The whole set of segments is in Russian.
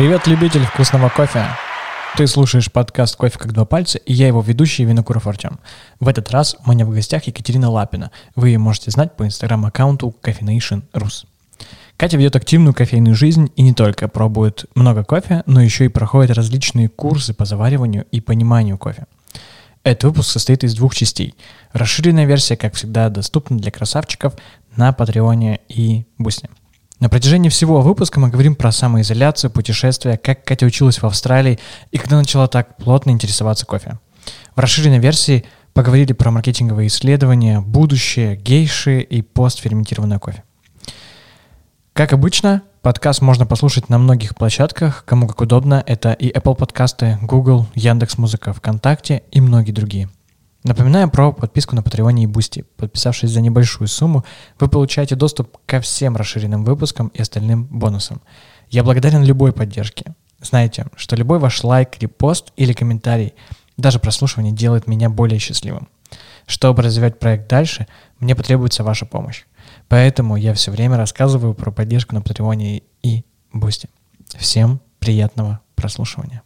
Привет, любитель вкусного кофе! Ты слушаешь подкаст «Кофе как два пальца» и я его ведущий Винокуров Артем. В этот раз у меня в гостях Екатерина Лапина. Вы ее можете знать по инстаграм-аккаунту Caffeination Rus. Катя ведет активную кофейную жизнь и не только пробует много кофе, но еще и проходит различные курсы по завариванию и пониманию кофе. Этот выпуск состоит из двух частей. Расширенная версия, как всегда, доступна для красавчиков на Патреоне и Бусне. На протяжении всего выпуска мы говорим про самоизоляцию, путешествия, как Катя училась в Австралии и когда начала так плотно интересоваться кофе. В расширенной версии поговорили про маркетинговые исследования, будущее, гейши и постферментированное кофе. Как обычно, подкаст можно послушать на многих площадках, кому как удобно. Это и Apple подкасты, Google, Яндекс.Музыка, ВКонтакте и многие другие – Напоминаю про подписку на Патреоне и Бусти. Подписавшись за небольшую сумму, вы получаете доступ ко всем расширенным выпускам и остальным бонусам. Я благодарен любой поддержке. Знаете, что любой ваш лайк, репост или комментарий, даже прослушивание делает меня более счастливым. Чтобы развивать проект дальше, мне потребуется ваша помощь. Поэтому я все время рассказываю про поддержку на Патреоне и Бусти. Всем приятного прослушивания.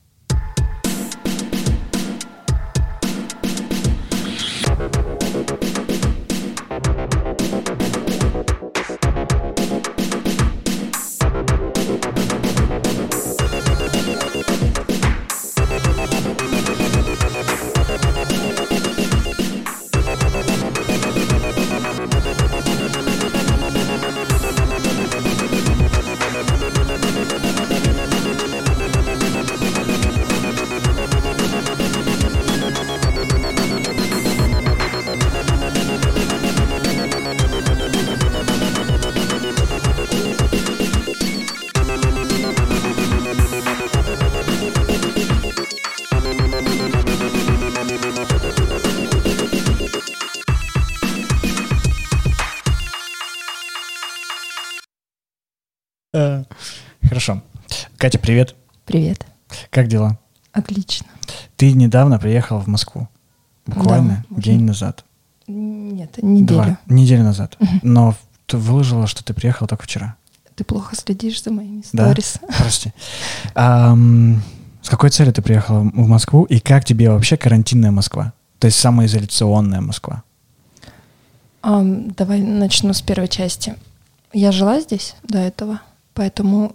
Хорошо. Катя, привет. Привет. Как дела? Отлично. Ты недавно приехала в Москву. Буквально да, день назад. Нет, неделю. Два. Неделю назад. Угу. Но ты выложила, что ты приехала только вчера. Ты плохо следишь за моими сторис. Да? Прости. Um, с какой целью ты приехала в Москву и как тебе вообще карантинная Москва? То есть самоизоляционная Москва? Um, давай начну с первой части. Я жила здесь до этого, поэтому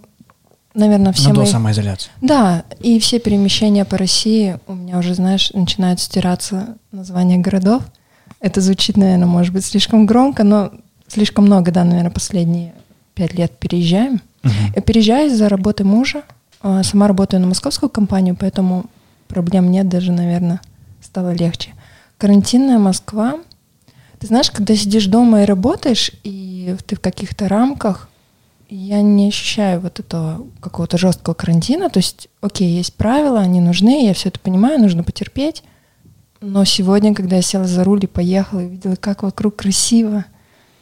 наверное, все ну, мои... до самоизоляции. Да, и все перемещения по России у меня уже, знаешь, начинают стираться названия городов. Это звучит, наверное, может быть, слишком громко, но слишком много, да, наверное, последние пять лет переезжаем. Угу. Я переезжаю из-за работы мужа. А, сама работаю на московскую компанию, поэтому проблем нет, даже, наверное, стало легче. Карантинная Москва. Ты знаешь, когда сидишь дома и работаешь, и ты в каких-то рамках, я не ощущаю вот этого какого-то жесткого карантина. То есть, окей, есть правила, они нужны, я все это понимаю, нужно потерпеть. Но сегодня, когда я села за руль и поехала, и видела, как вокруг красиво,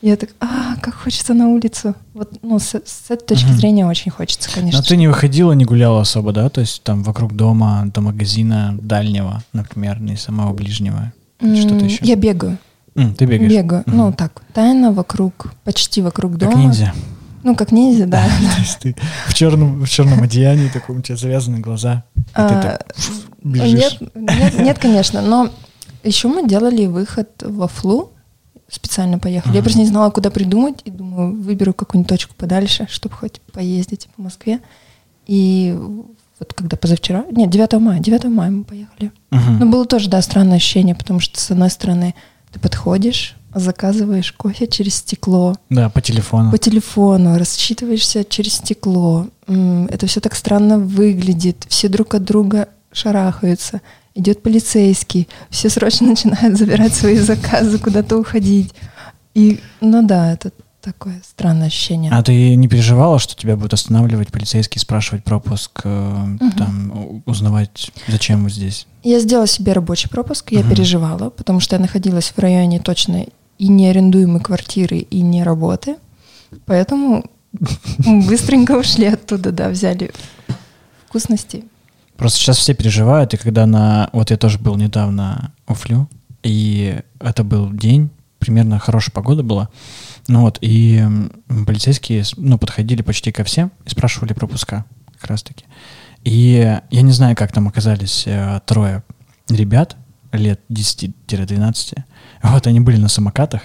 я так, а, как хочется на улицу. Вот, ну, с, с этой точки угу. зрения очень хочется, конечно. Но ты не выходила, не гуляла особо, да? То есть там вокруг дома, до магазина дальнего, например, не самого ближнего, что-то еще? Я бегаю. Mm, ты бегаешь? Бегаю. Угу. Ну, так, тайно вокруг, почти вокруг дома. Как ниндзя. Ну, как ниндзя, да. То есть ты в черном, в черном одеянии, таком у тебя завязаны глаза, а, Нет, нет, нет, конечно, но еще мы делали выход во флу, специально поехали. Я просто не знала, куда придумать, и думаю, выберу какую-нибудь точку подальше, чтобы хоть поездить по Москве. И вот когда позавчера, нет, 9 мая, 9 мая мы поехали. Но было тоже, да, странное ощущение, потому что, с одной стороны, ты подходишь, заказываешь кофе через стекло. Да, по телефону. По телефону, рассчитываешься через стекло. Это все так странно выглядит. Все друг от друга шарахаются. Идет полицейский. Все срочно начинают забирать свои заказы, куда-то уходить. И, ну да, это такое странное ощущение. А ты не переживала, что тебя будут останавливать полицейские, спрашивать пропуск, угу. там, узнавать, зачем вы здесь? Я сделала себе рабочий пропуск, я угу. переживала, потому что я находилась в районе точно и неарендуемой квартиры, и не работы. Поэтому быстренько ушли оттуда, да, взяли вкусности. Просто сейчас все переживают, и когда на... Вот я тоже был недавно у Флю, и это был день, примерно хорошая погода была. Ну вот, и полицейские ну, подходили почти ко всем и спрашивали пропуска. как раз-таки. И я не знаю, как там оказались э, трое ребят лет 10-12. Вот они были на самокатах.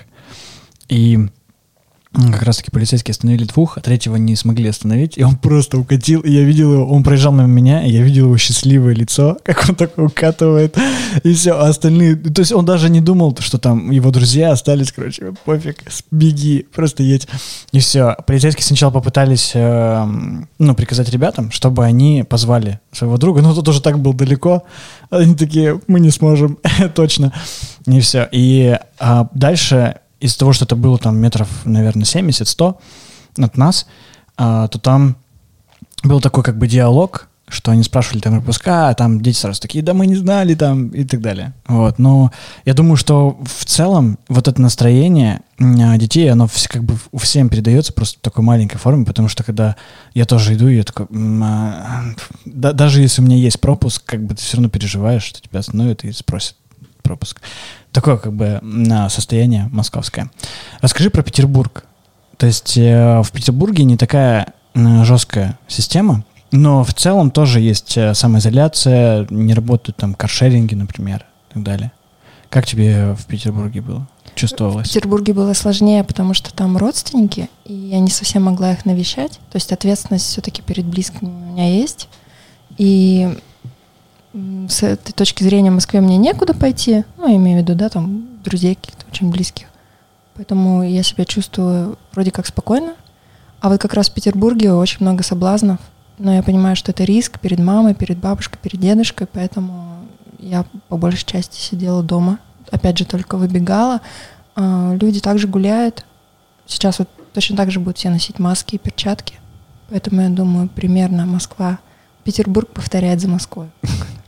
И как раз таки полицейские остановили двух, а третьего не смогли остановить, и он просто укатил, и я видел его, он проезжал мимо меня, и я видел его счастливое лицо, как он такой укатывает, и все, а остальные, то есть он даже не думал, что там его друзья остались, короче, пофиг, беги, просто едь, и все. Полицейские сначала попытались, э, ну, приказать ребятам, чтобы они позвали своего друга, но тот уже так был далеко, они такие, мы не сможем, точно, и все. И а дальше из-за того, что это было там метров, наверное, 70-100 от нас, а, то там был такой как бы диалог, что они спрашивали там пропуска, а там дети сразу такие, да мы не знали там и так далее. Вот, но я думаю, что в целом вот это настроение а, детей, оно все, как бы всем передается просто в такой маленькой форме, потому что когда я тоже иду, я такой, а, да, даже если у меня есть пропуск, как бы ты все равно переживаешь, что тебя остановят и спросят пропуск. Такое как бы состояние московское. Расскажи про Петербург. То есть э, в Петербурге не такая жесткая система, но в целом тоже есть э, самоизоляция, не работают там каршеринги, например, и так далее. Как тебе в Петербурге было? Чувствовалось? В Петербурге было сложнее, потому что там родственники, и я не совсем могла их навещать. То есть ответственность все-таки перед близкими у меня есть. И с этой точки зрения в Москве мне некуда пойти, ну, я имею в виду, да, там, друзей каких-то очень близких. Поэтому я себя чувствую вроде как спокойно. А вот как раз в Петербурге очень много соблазнов, но я понимаю, что это риск перед мамой, перед бабушкой, перед дедушкой, поэтому я по большей части сидела дома. Опять же, только выбегала. А, люди также гуляют. Сейчас вот точно так же будут все носить маски и перчатки. Поэтому я думаю, примерно Москва, Петербург повторяет за Москвой.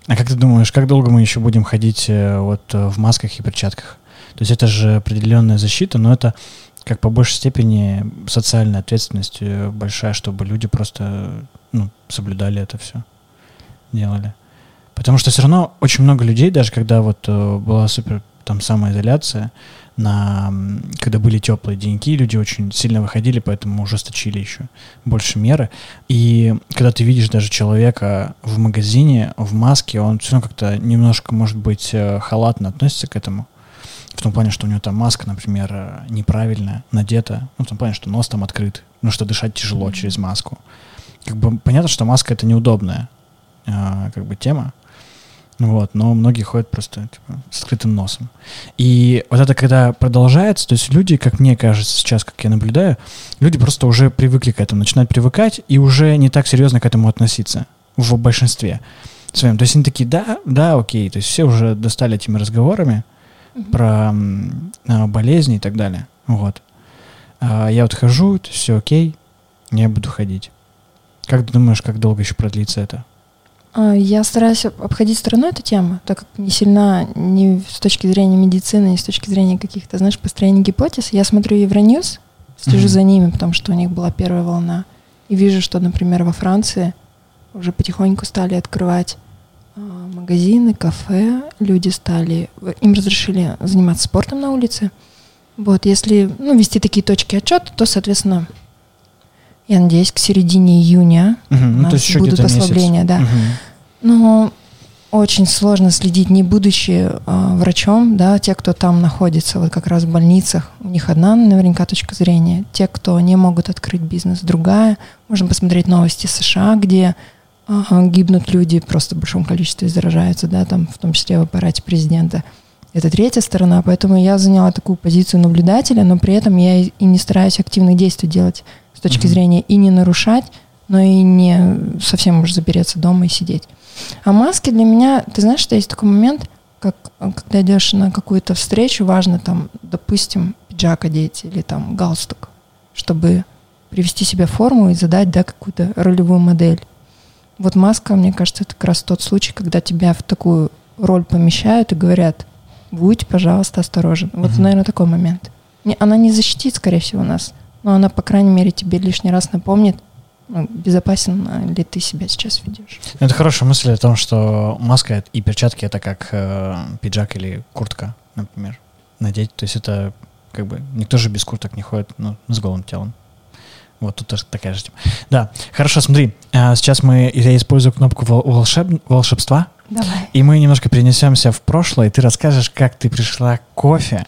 А как ты думаешь, как долго мы еще будем ходить э, вот э, в масках и перчатках? То есть это же определенная защита, но это как по большей степени социальная ответственность э, большая, чтобы люди просто ну, соблюдали это все, делали. Потому что все равно очень много людей, даже когда вот была супер там самоизоляция, на, когда были теплые деньки, люди очень сильно выходили, поэтому ужесточили еще больше меры. И когда ты видишь даже человека в магазине, в маске, он все равно как-то немножко, может быть, э, халатно относится к этому. В том плане, что у него там маска, например, э, неправильная, надета. Ну, в том плане, что нос там открыт. Ну, что дышать тяжело mm-hmm. через маску. Как бы понятно, что маска это неудобная э, как бы тема. Вот, но многие ходят просто типа, с открытым носом. И вот это когда продолжается, то есть люди, как мне кажется сейчас, как я наблюдаю, люди просто уже привыкли к этому, начинают привыкать и уже не так серьезно к этому относиться в большинстве своем. То есть они такие, да, да, окей, то есть все уже достали этими разговорами mm-hmm. про а, болезни и так далее. Вот. А я вот хожу, все окей, я буду ходить. Как ты думаешь, как долго еще продлится это? А, я стараюсь обходить стороной эту тему, так как не сильна ни с точки зрения медицины, ни с точки зрения каких-то, знаешь, построения гипотез. Я смотрю Евроньюз, слежу mm-hmm. за ними, потому что у них была первая волна. И вижу, что, например, во Франции уже потихоньку стали открывать э, магазины, кафе, люди стали, им разрешили заниматься спортом на улице. Вот, если ну, вести такие точки отчета, то, соответственно, я надеюсь, к середине июня угу, у нас ну, будут ослабления, месяц. да. Угу. Но очень сложно следить, не будучи э, врачом, да, те, кто там находится, вот как раз в больницах, у них одна наверняка точка зрения. Те, кто не могут открыть бизнес, другая. Можно посмотреть новости США, где э, гибнут люди, просто в большом количестве заражаются, да, там, в том числе в аппарате президента. Это третья сторона, поэтому я заняла такую позицию наблюдателя, но при этом я и не стараюсь активных действий делать с точки mm-hmm. зрения и не нарушать, но и не совсем уж запереться дома и сидеть. А маски для меня, ты знаешь, что есть такой момент, как когда идешь на какую-то встречу, важно там, допустим, пиджак одеть или там галстук, чтобы привести себя в форму и задать, да, какую-то ролевую модель. Вот маска, мне кажется, это как раз тот случай, когда тебя в такую роль помещают и говорят, будь, пожалуйста, осторожен. Вот, mm-hmm. наверное, такой момент. Не, она не защитит, скорее всего, нас, но она, по крайней мере, тебе лишний раз напомнит, безопасен ли ты себя сейчас ведешь. Это хорошая мысль о том, что маска и перчатки это как э, пиджак или куртка, например, надеть. То есть это как бы никто же без курток не ходит, ну, с голым телом. Вот тут тоже такая же тема. Да, хорошо, смотри. А сейчас мы, я использую кнопку вол- волшеб- волшебства, Давай. и мы немножко перенесемся в прошлое, и ты расскажешь, как ты пришла к кофе,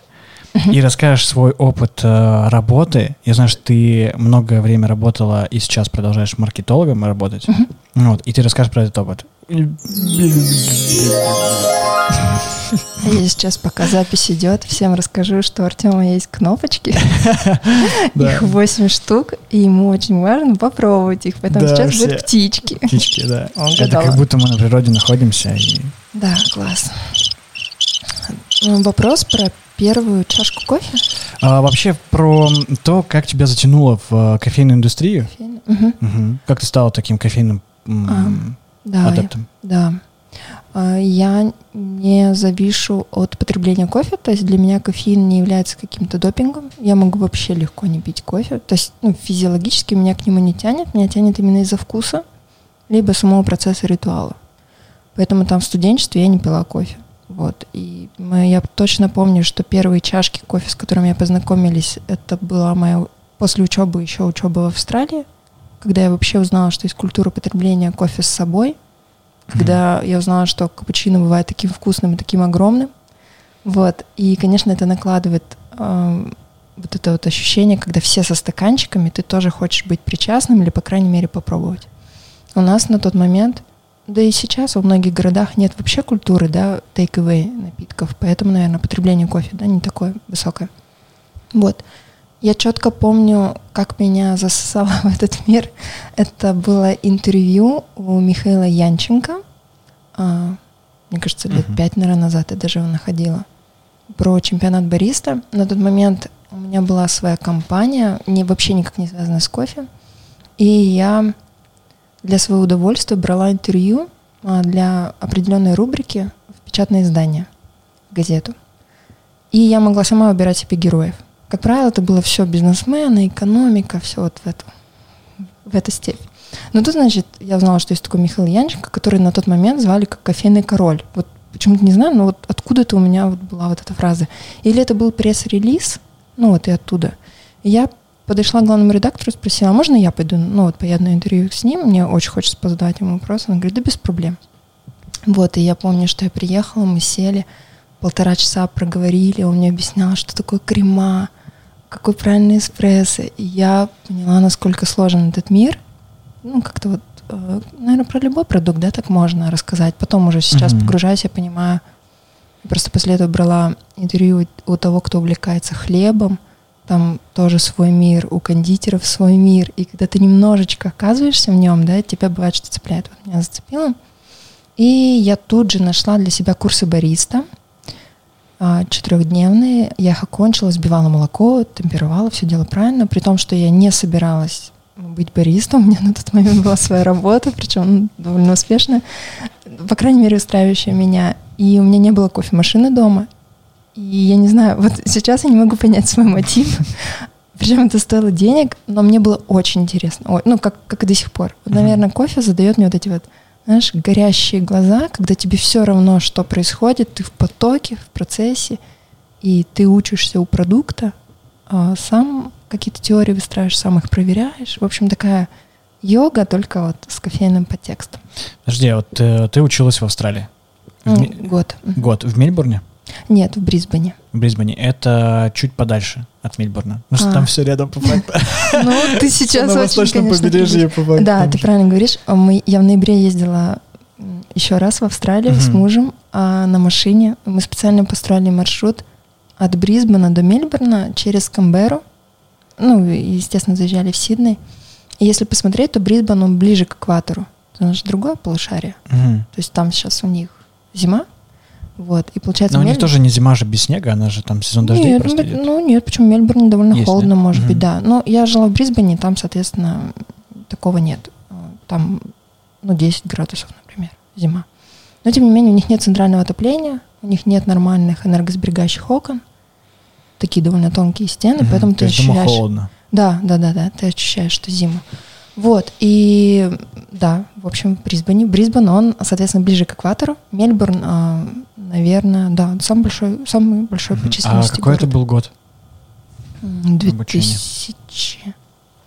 и расскажешь свой опыт э, работы. Я знаю, что ты много время работала и сейчас продолжаешь маркетологом работать. Вот, и ты расскажешь про этот опыт. Я сейчас, пока запись идет, всем расскажу, что у Артема есть кнопочки. Их 8 штук, и ему очень важно попробовать их. Поэтому сейчас будут птички. Птички, да. Это как будто мы на природе находимся. Да, класс. Вопрос про первую чашку кофе. А, вообще про то, как тебя затянуло в э, кофейную индустрию. Мгм. Мгм. Как ты стала таким кофейным м, Да, я- адептом? да. А, Я не завишу от потребления кофе, то есть для меня кофеин не является каким-то допингом. Я могу вообще легко не пить кофе. То есть ну, физиологически меня к нему не тянет, меня тянет именно из-за вкуса, либо самого процесса ритуала. Поэтому там в студенчестве я не пила кофе. Вот. И мы- я точно помню, что первые чашки кофе, с которыми я познакомились, это была моя после учебы, еще учеба в Австралии, когда я вообще узнала, что есть культура потребления кофе с собой, когда я узнала, что капучино бывает таким вкусным и таким огромным. Вот. И, конечно, это накладывает эм, вот это вот ощущение, когда все со стаканчиками, ты тоже хочешь быть причастным или, по крайней мере, попробовать. У нас на тот момент, да и сейчас во многих городах нет вообще культуры, да, take-away напитков, поэтому, наверное, потребление кофе, да, не такое высокое. Вот. Я четко помню, как меня засосало в этот мир. Это было интервью у Михаила Янченко. а, мне кажется, лет Мгм. пять, наверное, назад я даже его находила. Про чемпионат бариста. На тот момент у меня была своя компания, не, вообще никак не связанная с кофе. И я для своего удовольствия брала интервью а, для определенной рубрики в печатное издание, газету. И я могла сама выбирать себе героев. Как правило, это было все бизнесмены, экономика, все вот в эту, в эту степь. Но тут, значит, я узнала, что есть такой Михаил Янченко, который на тот момент звали как кофейный король. Вот почему-то не знаю, но вот откуда-то у меня вот была вот эта фраза. Или это был пресс-релиз, ну вот и оттуда. И я подошла к главному редактору, спросила, а можно я пойду, ну вот поеду на интервью с ним, мне очень хочется позадавать ему вопросы. Она говорит, да без проблем. Вот, и я помню, что я приехала, мы сели, полтора часа проговорили, он мне объяснял, что такое крема, какой правильный эспрессо. И я поняла, насколько сложен этот мир. Ну, как-то вот, э, наверное, про любой продукт, да, так можно рассказать. Потом уже сейчас Мгм. погружаюсь, я понимаю. Я просто после этого брала интервью у того, кто увлекается хлебом. Там тоже свой мир, у кондитеров свой мир. И когда ты немножечко оказываешься в нем, да, тебя бывает, что цепляет. Вот меня зацепило. И я тут же нашла для себя курсы бариста а, четырехдневные. Я их окончила, сбивала молоко, темперовала, все делала правильно, при том, что я не собиралась быть баристом. У меня на тот момент была своя работа, причем довольно успешная, по крайней мере, устраивающая меня. И у меня не было кофемашины дома. И я не знаю, вот сейчас я не могу понять свой мотив. Причем это стоило денег, но мне было очень интересно. Ой, ну, как, как и до сих пор. Вот, наверное, кофе задает мне вот эти вот, знаешь, горящие глаза, когда тебе все равно, что происходит, ты в потоке, в процессе, и ты учишься у продукта, а сам какие-то теории выстраиваешь, сам их проверяешь. В общем, такая йога, только вот с кофейным подтекстом. Подожди, а вот э, ты училась в Австралии? В Ну, Ме- год. Год. В Мельбурне? Нет, в Брисбене. В Брисбене. Это чуть подальше от Мельбурна. Потому что А. там все рядом по факту. Ну, ты сейчас На очень, восточном побережье по факту. Да, ты правильно говоришь. Мы, я в ноябре ездила еще раз в Австралию с мужем а, на машине. Мы специально построили маршрут от Брисбена до Мельбурна через Камберу. Ну, естественно, заезжали в Сидней. И если посмотреть, то Брисбен, он ближе к экватору. Это же другое полушарие. То есть там сейчас у них зима. Вот. И получается... Но у них тоже не зима же без снега, она же там сезон дождей нет, просто ну, идет. ну нет, почему в Мельбурне довольно Есть, холодно, да? может Мгм. быть, да. Но я жила в Брисбене, там, соответственно, такого нет. Там, ну, 10 градусов, например, зима. Но, тем не менее, у них нет центрального отопления, у них нет нормальных энергосберегающих окон, такие довольно тонкие стены, Мгм. поэтому То ты ощущаешь... холодно. Да, да, да, да, ты ощущаешь, что зима. Вот, и да, в общем, Брисбене. Брисбен, он, соответственно, ближе к экватору. Мельбурн, а, наверное, да, самый большой, самый большой по. А численности какой это город. был год? М, обучение? 2000...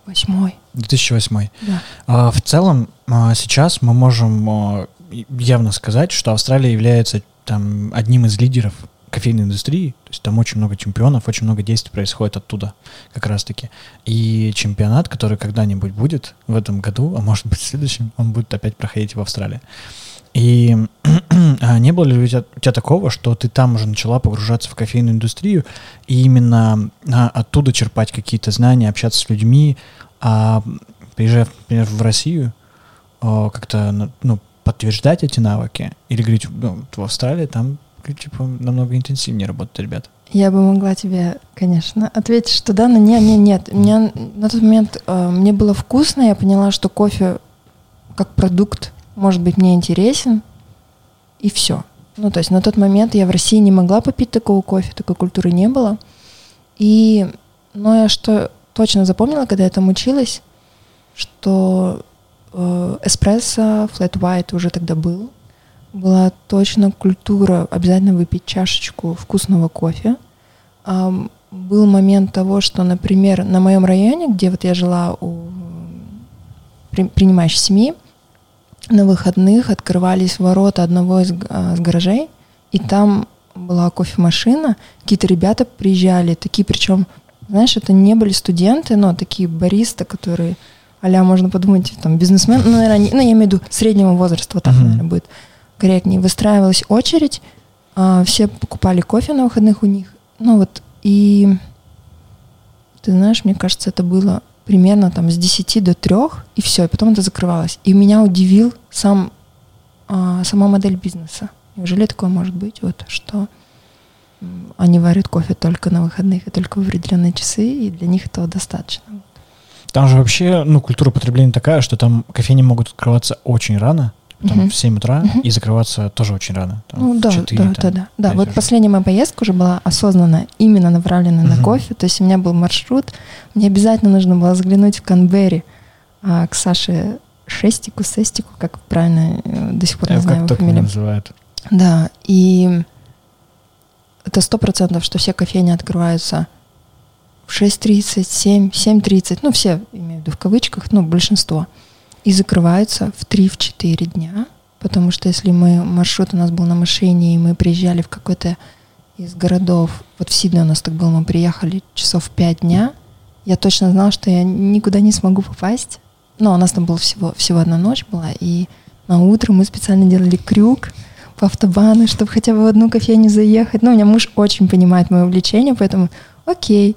Восьмой. 2008. Да. А, в целом, а, сейчас мы можем а, явно сказать, что Австралия является там одним из лидеров кофейной индустрии, то есть там очень много чемпионов, очень много действий происходит оттуда как раз-таки. И чемпионат, который когда-нибудь будет в этом году, а может быть в следующем, он будет опять проходить в Австралии. И а не было ли у тебя, у тебя такого, что ты там уже начала погружаться в кофейную индустрию и именно а, оттуда черпать какие-то знания, общаться с людьми, а приезжая, например, в Россию, а, как-то ну, подтверждать эти навыки или говорить, ну, в Австралии там типа намного интенсивнее работают ребята? Я бы могла тебе, конечно, ответить, что да, но не, не, нет. Меня на тот момент э, мне было вкусно, я поняла, что кофе как продукт может быть мне интересен, и все. Ну, то есть на тот момент я в России не могла попить такого кофе, такой культуры не было. И, но я что точно запомнила, когда я там училась, что э, эспрессо, флэт white уже тогда был, была точно культура обязательно выпить чашечку вкусного кофе. А, был момент того, что, например, на моем районе, где вот я жила у при, принимающей семьи, на выходных открывались ворота одного из, а, из гаражей, и там была кофемашина, какие-то ребята приезжали, такие, причем, знаешь, это не были студенты, но такие баристы, которые, а можно подумать, там, бизнесмен, ну, наверное, не, ну, я имею в виду среднего возраста, вот так, uh-huh. наверное, будет корректнее. Выстраивалась очередь, а, все покупали кофе на выходных у них, ну, вот, и ты знаешь, мне кажется, это было примерно там с 10 до 3, и все, и потом это закрывалось. И меня удивил сам, а, сама модель бизнеса. Неужели такое может быть, вот, что они варят кофе только на выходных и только в определенные часы, и для них этого достаточно. Там же вообще, ну, культура потребления такая, что там кофейни могут открываться очень рано, там uh-huh. в 7 утра uh-huh. и закрываться тоже очень рано. Там, ну да, 4, да, там, да, да. Да, вот уже. последняя моя поездка уже была осознанно, именно направлена uh-huh. на кофе. То есть у меня был маршрут, мне обязательно нужно было заглянуть в Канберри а, к Саше Шестику, Сестику, как правильно э, до сих пор Я не знаю его фамилию. называют. Да, и это сто процентов, что все кофейни открываются в 6.30, 7, 7.30, ну все, имею в виду в кавычках, ну большинство и закрываются в 3-4 дня, потому что если мы, маршрут у нас был на машине, и мы приезжали в какой-то из городов, вот в Сиднey у нас так было, мы приехали часов 5 дня, я точно знала, что я никуда не смогу попасть. Но у нас там было всего, всего одна ночь была, и на утро мы специально делали крюк по автобану, чтобы хотя бы в одну кофейню заехать. Ну, у меня муж очень понимает мое увлечение, поэтому окей,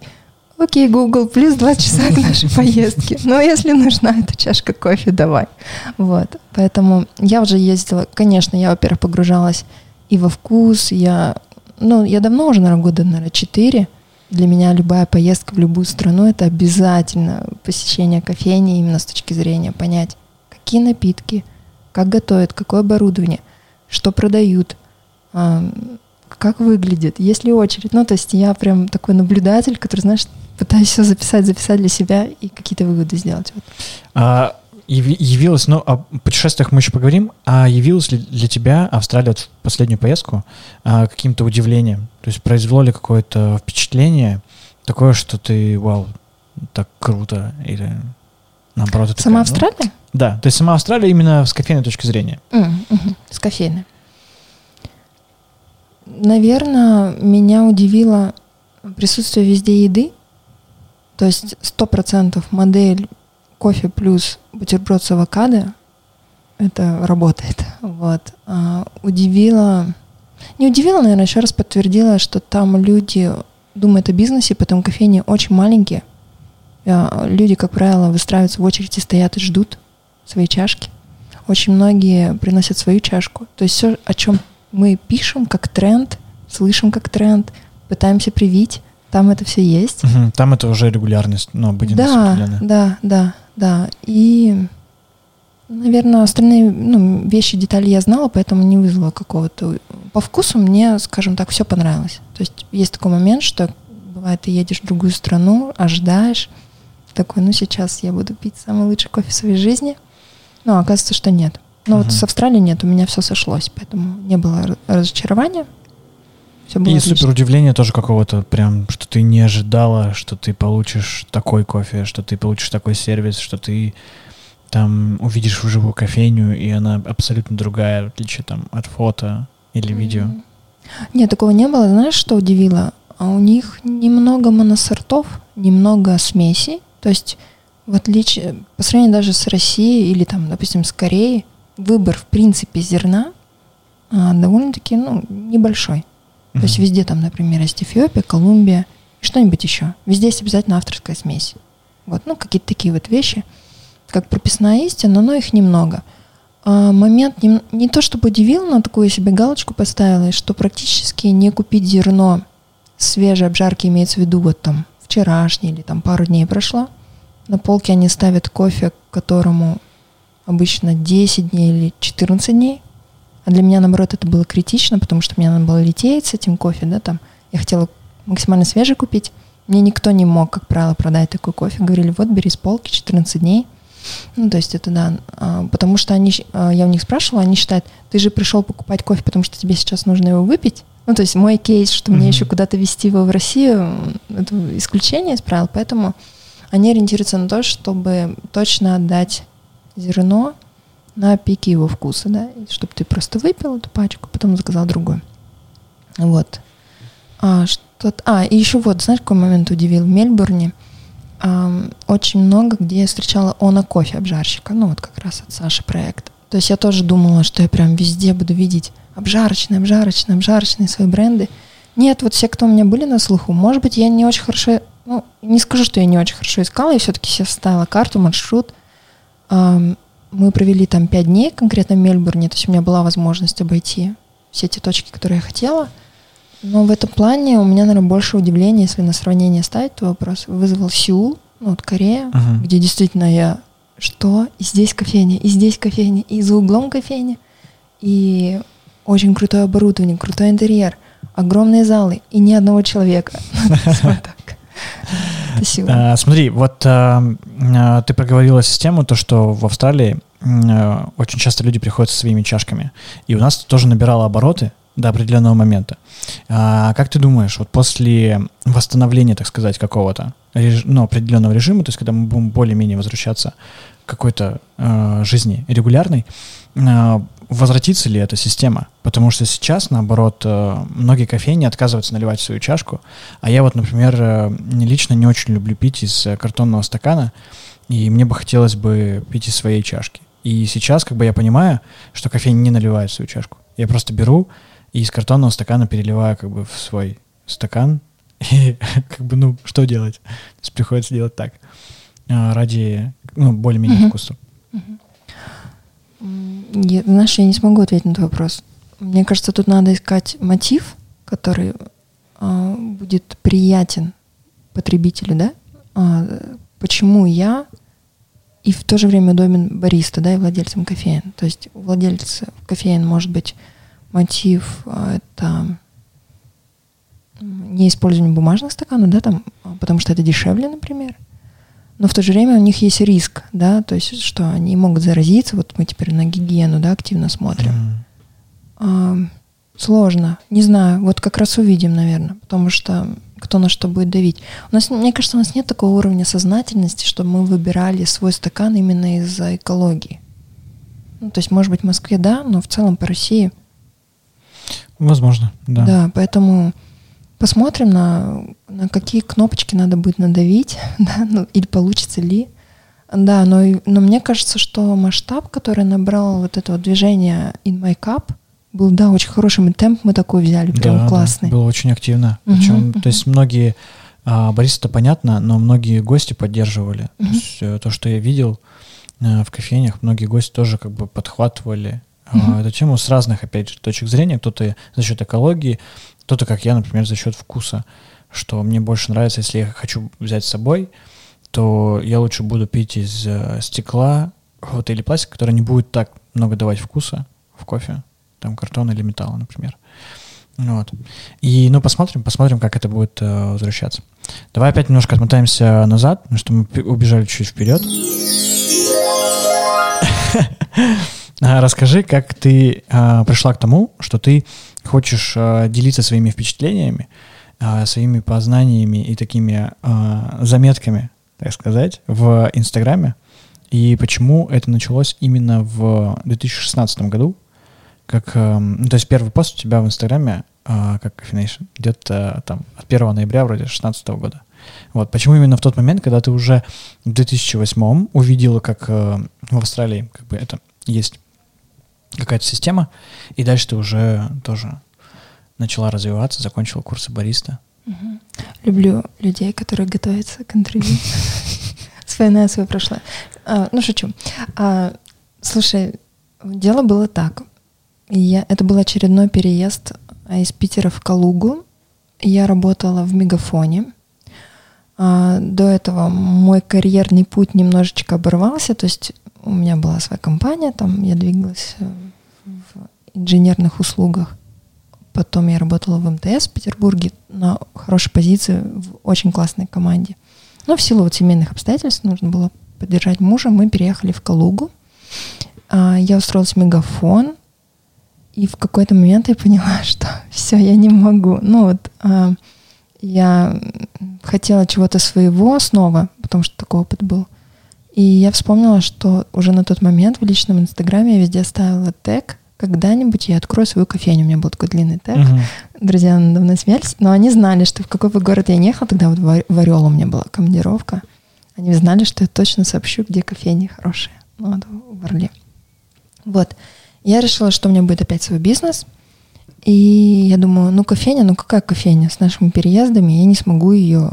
Окей, Google, плюс два часа к нашей поездке. Но если нужна эта чашка кофе, давай. Вот. Поэтому я уже ездила, конечно, я, во-первых, погружалась и во вкус, я, ну, я давно уже, наверное, года, наверное, четыре. Для меня любая поездка в любую страну — это обязательно посещение кофейни именно с точки зрения понять, какие напитки, как готовят, какое оборудование, что продают, как выглядит, есть ли очередь. Ну, то есть я прям такой наблюдатель, который, знаешь, пытаюсь все записать, записать для себя и какие-то выводы сделать. Вот. А, явилось, ну, о путешествиях мы еще поговорим, а явилась ли для тебя Австралия вот в последнюю поездку а, каким-то удивлением? То есть произвело ли какое-то впечатление такое, что ты, вау, так круто, или наоборот? Сама такая, Австралия? Ну, да, то есть сама Австралия именно с кофейной точки зрения. Mm, mm-hmm, с кофейной. Наверное, меня удивило присутствие везде еды, то есть сто процентов модель кофе плюс бутерброд с авокадо, это работает. Вот. А, удивило, не удивило, наверное, еще раз подтвердила, что там люди думают о бизнесе, потом кофейни очень маленькие. А, люди, как правило, выстраиваются в очереди, стоят и ждут свои чашки. Очень многие приносят свою чашку. То есть все, о чем мы пишем как тренд, слышим как тренд, пытаемся привить, там это все есть. Угу, там это уже регулярность, ну, обыденность. Да, да, да, да. И, наверное, остальные ну, вещи, детали я знала, поэтому не вызвала какого-то... По вкусу мне, скажем так, все понравилось. То есть есть такой момент, что бывает, ты едешь в другую страну, ожидаешь, такой, ну сейчас я буду пить самый лучший кофе в своей жизни. Но оказывается, что нет. Но uh вот с Австралией нет, у меня все сошлось, поэтому не было разочарования. Все было И отлично. супер удивление тоже какого-то, прям, что ты не ожидала, что ты получишь такой кофе, что ты получишь такой сервис, что ты там увидишь вживую кофейню, и она абсолютно другая, в отличие там от фото или видео. Мгм. Нет, такого не было. Знаешь, что удивило? А у них немного моносортов, немного смесей. То есть, в отличие, по сравнению даже с Россией или там, допустим, с Кореей, выбор, в принципе, зерна а, довольно-таки, ну, небольшой. То есть везде там, например, есть Эфиопия, Колумбия и что-нибудь еще. Везде есть обязательно авторская смесь. Вот, ну, какие-то такие вот вещи, как прописная истина, но их немного. А момент не, не то чтобы удивил, но такую себе галочку поставила, что практически не купить зерно свежей обжарки, имеется в виду вот там вчерашний или там пару дней прошло. На полке они ставят кофе, которому обычно 10 дней или 14 дней. А для меня, наоборот, это было критично, потому что мне надо было лететь с этим кофе, да, там. Я хотела максимально свежий купить. Мне никто не мог, как правило, продать такой кофе. Говорили, вот, бери с полки 14 дней. Ну, то есть это да. А, Потому что они, а, я у них спрашивала, они считают, ты же пришел покупать кофе, потому что тебе сейчас нужно его выпить. Ну, то есть мой кейс, что мне Мгм. еще куда-то везти его в Россию, это исключение из правил, поэтому они ориентируются на то, чтобы точно отдать зерно на пике его вкуса, да, чтобы ты просто выпил эту пачку, потом заказал другую. Вот. А, что а, и еще вот, знаешь, какой момент удивил? В Мельбурне ам, очень много, где я встречала Она кофе обжарщика, ну вот как раз от Саши проект. То есть я тоже думала, что я прям везде буду видеть обжарочные, обжарочные, обжарочные свои бренды. Нет, вот все, кто у меня были на слуху, может быть, я не очень хорошо, ну, не скажу, что я не очень хорошо искала, я все-таки себе составила карту, маршрут. Мы провели там пять дней, конкретно в Мельбурне, то есть у меня была возможность обойти все те точки, которые я хотела. Но в этом плане у меня, наверное, больше удивления, если на сравнение ставить, то вопрос вызвал Сеул, ну, вот Корея, Мгм. где действительно я что? И здесь кофейня, и здесь кофейня, и за углом кофейня. И очень крутое оборудование, крутой интерьер, огромные залы и ни одного человека. Сеул. А, смотри, вот а, ты проговорила систему, то, что в Австралии очень часто люди приходят со своими чашками. И у нас тоже набирало обороты до определенного момента. А, как ты думаешь, вот после восстановления, так сказать, какого-то ну, определенного режима, то есть когда мы будем более-менее возвращаться какой-то э, жизни регулярной, э, возвратится ли эта система? Потому что сейчас, наоборот, э, многие кофейни отказываются наливать свою чашку, а я вот, например, э, лично не очень люблю пить из э, картонного стакана, и мне бы хотелось бы пить из своей чашки. И сейчас, как бы я понимаю, что кофейня не наливает в свою чашку. Я просто беру и из картонного стакана переливаю как бы в свой стакан. И как бы, ну, что делать? То есть приходится делать так. А, Ради, ну, более-менее Мгм. вкуса. М, я- знаешь, я не смогу ответить на твой вопрос. Мне кажется, тут надо искать мотив, который а, будет приятен потребителю, да? А, почему я и в то же время удобен бариста, да, и владельцам кофеин. То есть у владельца кофеин может быть мотив а, это не использование бумажных стаканов, да, там, а, потому что это дешевле, например. Но в то же время у них есть риск, да, то есть что они могут заразиться. Вот мы теперь на гигиену, да, активно смотрим. М. А, сложно, не знаю, вот как раз увидим, наверное, потому что кто на что будет давить. У нас, мне кажется, у нас нет такого уровня сознательности, чтобы мы выбирали свой стакан именно из-за экологии. Ну, то есть, может быть, в Москве, да, но в целом по России, Возможно, да. да, поэтому посмотрим на, на какие кнопочки надо будет надавить, да, ну, или получится ли. Да, но, но мне кажется, что масштаб, который набрал вот это вот движение In My Cup, был, да, очень хорошим, и темп мы такой взяли, прям Да, да, классный. было очень активно. Мгм, Причем, мгм. то есть многие, а, Борис, это понятно, но многие гости поддерживали. То Мгм. есть э, то, что я видел э, в кофейнях, многие гости тоже как бы подхватывали а, Мгм. эту тему с разных, опять же, точек зрения. Кто-то за счет экологии, кто-то, как я, например, за счет вкуса. Что мне больше нравится, если я хочу взять с собой, то я лучше буду пить из э, стекла вот, или пластика, который не будет так много давать вкуса в кофе, там картона или металла, например. Вот. И, ну, посмотрим, посмотрим, как это будет э, возвращаться. Давай опять немножко отмотаемся назад, потому что мы убежали чуть вперед. Расскажи, как ты а, пришла к тому, что ты хочешь а, делиться своими впечатлениями, а, своими познаниями и такими а, заметками, так сказать, в Инстаграме, и почему это началось именно в 2016 году, как, а, ну, то есть первый пост у тебя в Инстаграме, а, как Caffeination, где-то там от 1 ноября вроде 2016 года. Вот, почему именно в тот момент, когда ты уже в 2008 увидела, как э, в Австралии как бы это есть какая-то система, и дальше ты уже тоже начала развиваться, закончила курсы бариста. Угу. Люблю людей, которые готовятся к интервью. Вспоминаю свое прошлое. А, ну, шучу. А, слушай, дело было так. Я, это был очередной переезд из Питера в Калугу. Я работала в Мегафоне. А, до этого мой карьерный путь немножечко оборвался, то есть у меня была своя компания, там я двигалась э, в инженерных услугах. Потом я работала в МТС в Петербурге на хорошей позиции в очень классной команде. Но в силу вот семейных обстоятельств нужно было поддержать мужа, мы переехали в Калугу. А, я устроилась в Мегафон, и в какой-то момент я поняла, что все, я не могу. Ну вот а, я хотела чего-то своего снова, потому что такой опыт был. И я вспомнила, что уже на тот момент в личном инстаграме я везде ставила тег когда-нибудь я открою свою кофейню. У меня был такой длинный тег. Uh-huh. Друзья давно смеялись, но они знали, что в какой бы город я не ехала, тогда вот в Орел у меня была командировка. Они знали, что я точно сообщу, где кофейни хорошие. Ну, вот в Орле. Вот. Я решила, что у меня будет опять свой бизнес. И я думаю, ну кофейня, ну какая кофейня с нашими переездами, я не смогу ее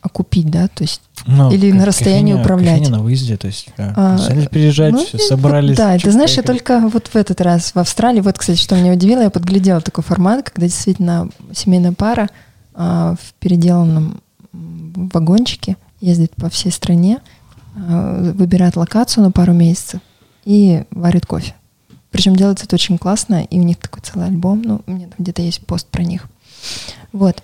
окупить, да, то есть ну, или на расстоянии кофейня, управлять. Кофейня на выезде, то есть да, а, переезжать, ну, все, собрались. Да, ты знаешь, я только вот в этот раз в Австралии, вот, кстати, что меня удивило, я подглядела такой формат, когда действительно семейная пара а, в переделанном вагончике ездит по всей стране, а, выбирает локацию на пару месяцев и варит кофе. Причем делается это очень классно, и у них такой целый альбом, ну, у меня там где-то есть пост про них. Вот.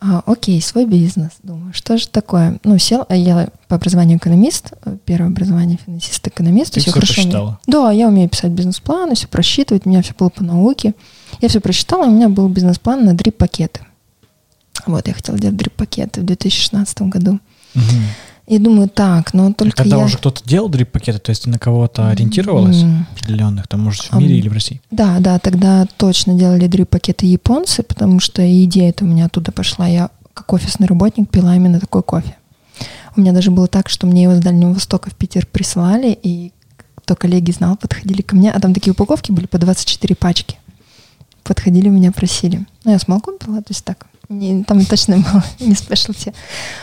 А, окей, свой бизнес. Думаю, что же такое? Ну, сел, а я по образованию экономист, первое образование финансист-экономист. Ты все, все хорошо просчитала? Да, я умею писать бизнес-планы, все просчитывать, у меня все было по науке. Я все просчитала, у меня был бизнес-план на дрип-пакеты. Вот, я хотела делать дрип-пакеты в 2016 году. Угу. И думаю, так, но только Тогда я... уже кто-то делал дрип-пакеты, то есть ты на кого-то ориентировалась mm. определенных, там, может, в мире um, или в России? Да, да, тогда точно делали дрип-пакеты японцы, потому что идея эта у меня оттуда пошла. Я как офисный работник пила именно такой кофе. У меня даже было так, что мне его с Дальнего Востока в Питер присылали, и кто коллеги знал, подходили ко мне, а там такие упаковки были по 24 пачки. Подходили, меня просили. Ну, я с молоком пила, то есть так, не, там точно было не спешлти.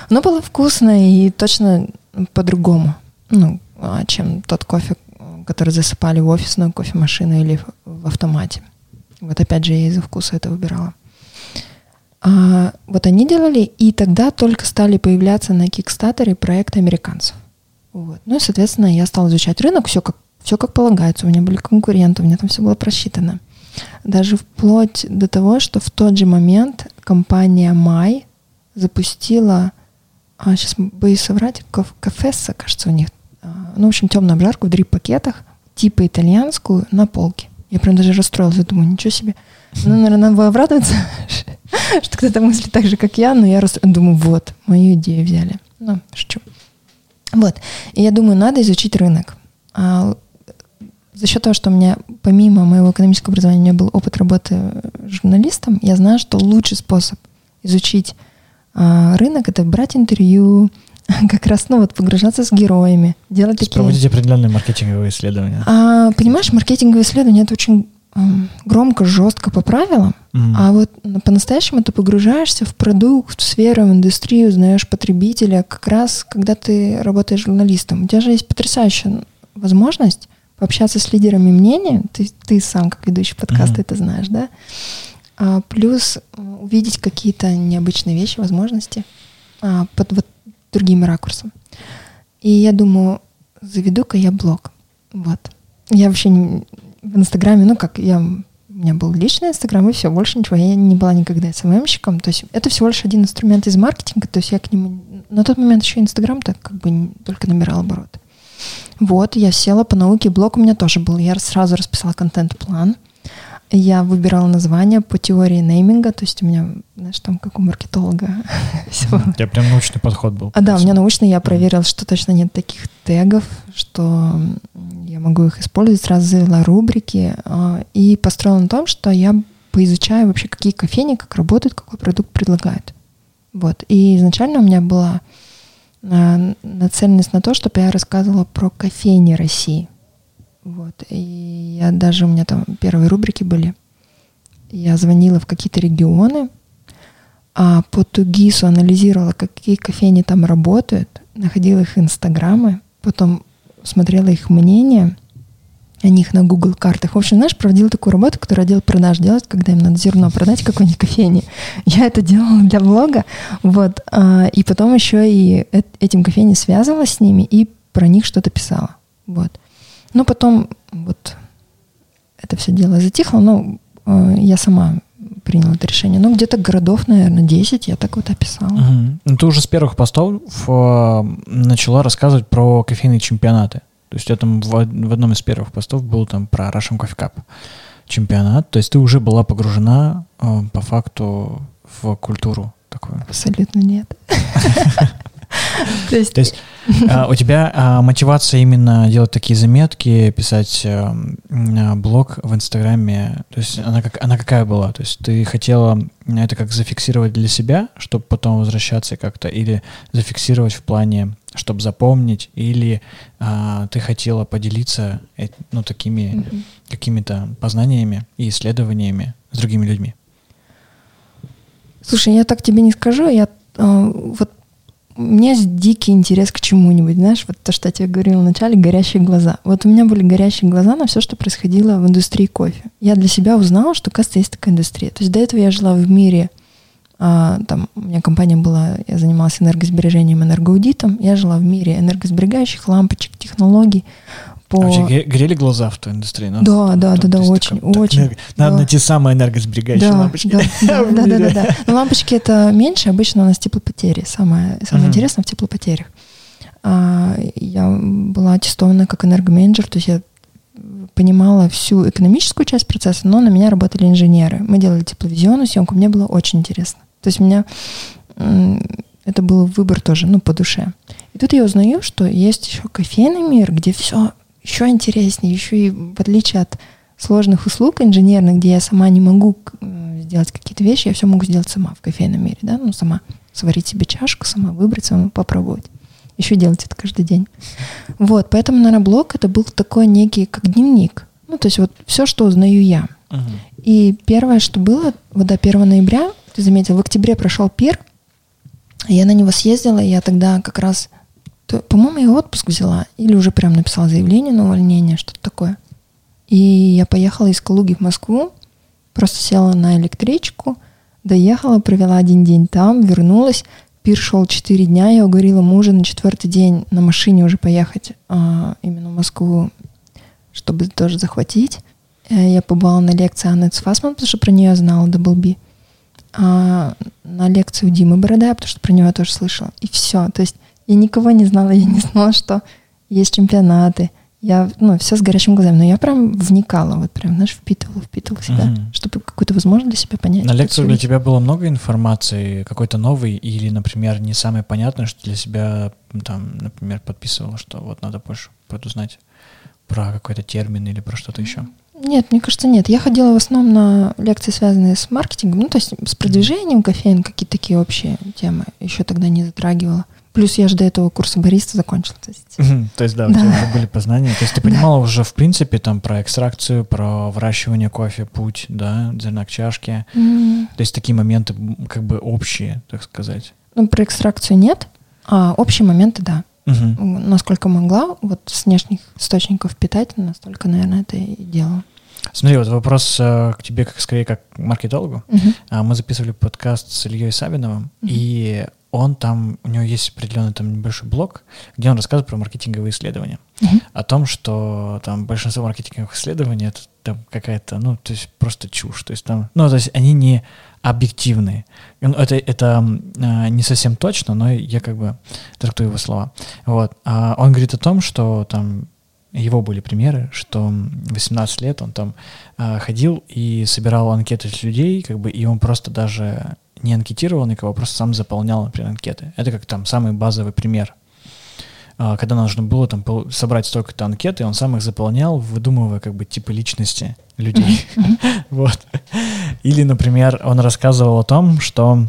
Но было вкусно и точно по-другому, ну, а, чем тот кофе, который засыпали в офисную кофемашину или в автомате. Вот опять же я из-за вкуса это выбирала. А, вот они делали, и тогда только стали появляться на Кикстатере проекты американцев. Вот. Ну и, соответственно, я стала изучать рынок, все как, все как полагается. У меня были конкуренты, у меня там все было просчитано. Даже вплоть до того, что в тот же момент компания Май запустила, а, сейчас боюсь соврать, кафесса, кажется, у них, а, ну, в общем, темную обжарку в дрип-пакетах, типа итальянскую, на полке. Я прям даже расстроилась, думаю, ничего себе. Ну, наверное, надо было что кто-то мыслит так же, как я, но я. Думаю, вот, мою идею взяли. Ну, шучу. Вот. И я думаю, надо изучить рынок. А за счет того, что у меня помимо моего экономического образования у меня был опыт работы журналистом, я знаю, что лучший способ изучить а, рынок это брать интервью, как раз, ну вот, погружаться с героями, делать такие... Проводить определенные маркетинговые исследования. А, понимаешь, маркетинговые исследования это очень громко, жестко по правилам, mm. а вот по-настоящему ты погружаешься в продукт, в сферу, в индустрию, знаешь потребителя, как раз когда ты работаешь журналистом. У тебя же есть потрясающая возможность пообщаться с лидерами мнения, ты, ты сам, как ведущий подкаста, mm-hmm. это знаешь, да? А, плюс увидеть какие-то необычные вещи, возможности а, под вот другим ракурсом. И я думаю, заведу-ка я блог. Вот. Я вообще не, в Инстаграме, ну как, я, у меня был личный Инстаграм, и все, больше ничего. Я не была никогда СММщиком. То есть это всего лишь один инструмент из маркетинга. То есть я к нему... На тот момент еще Инстаграм так как бы только набирал обороты. Вот, я села по науке, блог у меня тоже был. Я сразу расписала контент-план. Я выбирала название по теории нейминга, то есть у меня, знаешь, там как у маркетолога все У тебя прям научный подход был. А да, у меня научный, я проверила, что точно нет таких тегов, что я могу их использовать, сразу завела рубрики а, и построила на том, что я поизучаю вообще, какие кофейни, как работают, какой продукт предлагают. Вот. И изначально у меня была нацеленность на то, чтобы я рассказывала про кофейни России. Вот. И я даже, у меня там первые рубрики были. Я звонила в какие-то регионы, а по Тугису анализировала, какие кофейни там работают, находила их инстаграмы, потом смотрела их мнение о них на Google картах. В общем, знаешь, проводила такую работу, которую отдел продаж делает, когда им надо зерно продать какой-нибудь кофейне. Я это делала для блога, вот, а, и потом еще и этим кофейни связывалась с ними и про них что-то писала, вот. Но потом вот это все дело затихло, но э, я сама приняла это решение. Ну, где-то городов, наверное, 10 я так вот описала. Угу. Ну, ты уже с первых постов э, начала рассказывать про кофейные чемпионаты. То есть я там в, в одном из первых постов был там про Russian Coffee Cup чемпионат. То есть ты уже была погружена э, по факту в культуру такую? Абсолютно нет. То есть, То есть а, у тебя а, мотивация именно делать такие заметки, писать а, блог в Инстаграме, то есть она, как, она какая была? То есть ты хотела это как зафиксировать для себя, чтобы потом возвращаться как-то, или зафиксировать в плане, чтобы запомнить, или а, ты хотела поделиться ну, такими mm-hmm. какими-то познаниями и исследованиями с другими людьми? Слушай, я так тебе не скажу, я вот у меня есть дикий интерес к чему-нибудь, знаешь, вот то, что я тебе говорила вначале, горящие глаза. Вот у меня были горящие глаза на все, что происходило в индустрии кофе. Я для себя узнала, что, кажется, есть такая индустрия. То есть до этого я жила в мире, а, там у меня компания была, я занималась энергосбережением, энергоаудитом, я жила в мире энергосберегающих лампочек, технологий, по... А вообще грели глаза в той индустрии? Ну, да, там, да, там, да, да, очень, так, очень. Энерго... Надо да. найти самые энергосберегающие да, лампочки. Да, да, да, да, да, да. Но лампочки это меньше, обычно у нас теплопотери. Самое, самое интересное в теплопотерях. А, я была аттестована как энергоменеджер, то есть я понимала всю экономическую часть процесса, но на меня работали инженеры. Мы делали тепловизионную съемку, мне было очень интересно. То есть у меня это был выбор тоже, ну, по душе. И тут я узнаю, что есть еще кофейный мир, где все еще интереснее, еще и в отличие от сложных услуг инженерных, где я сама не могу сделать какие-то вещи, я все могу сделать сама в кофейном мире, да, ну, сама сварить себе чашку, сама выбрать, сама попробовать. Еще делать это каждый день. Вот, поэтому, наверное, блог это был такой некий, как дневник. Ну, то есть вот все, что узнаю я. Uh-huh. И первое, что было, вот до 1 ноября, ты заметил, в октябре прошел пир, я на него съездила, и я тогда как раз по-моему, я отпуск взяла или уже прям написала заявление на увольнение, что-то такое. И я поехала из Калуги в Москву, просто села на электричку, доехала, провела один день там, вернулась. Пир шел четыре дня, я уговорила мужа на четвертый день на машине уже поехать а, именно в Москву, чтобы тоже захватить. Э, я побывала на лекции Анны Цфасман, потому что про нее знала, Даблби. А, на лекцию Димы Бородая, потому что про него я тоже слышала. И все. То есть я никого не знала, я не знала, что есть чемпионаты. Я, ну, все с горящими глазами. Но я прям вникала, вот прям, знаешь, впитывала, впитывала себя, угу. чтобы какую-то возможность для себя понять. На лекцию для тебя было много информации, какой-то новый, или, например, не самое понятное, что для себя, там, например, подписывала, что вот надо больше подузнать про какой-то термин или про что-то еще? Нет, мне кажется, нет. Я ходила в основном на лекции, связанные с маркетингом, ну, то есть с продвижением кофеин, какие-то такие общие темы еще тогда не затрагивала. Плюс я же до этого курса бариста закончила. То есть, то есть да, у тебя уже были познания. То есть ты понимала уже, в принципе, там про экстракцию, про выращивание кофе, путь, да, зерна к чашке. То есть такие моменты как бы общие, так сказать. Ну, про экстракцию нет, а общие моменты, да. Угу. Насколько могла, вот с внешних источников питать, настолько, наверное, это и делала. Смотри, вот вопрос э, к тебе, как скорее как маркетологу. Угу. А, мы записывали подкаст с Ильей Сабиновым, угу. и он там, у него есть определенный там небольшой блог, где он рассказывает про маркетинговые исследования. Uh-huh. О том, что там большинство маркетинговых исследований это там какая-то, ну, то есть просто чушь. То есть там, ну, то есть они не объективные. Ну, это, это э, не совсем точно, но я как бы трактую его слова. Вот. А он говорит о том, что там его были примеры, что 18 лет он там э, ходил и собирал анкеты с людей, как бы, и он просто даже не анкетировал никого, просто сам заполнял, например, анкеты. Это как там самый базовый пример. Э, когда нужно было там собрать столько-то анкет, и он сам их заполнял, выдумывая как бы типы личности людей. Вот. Или, например, он рассказывал о том, что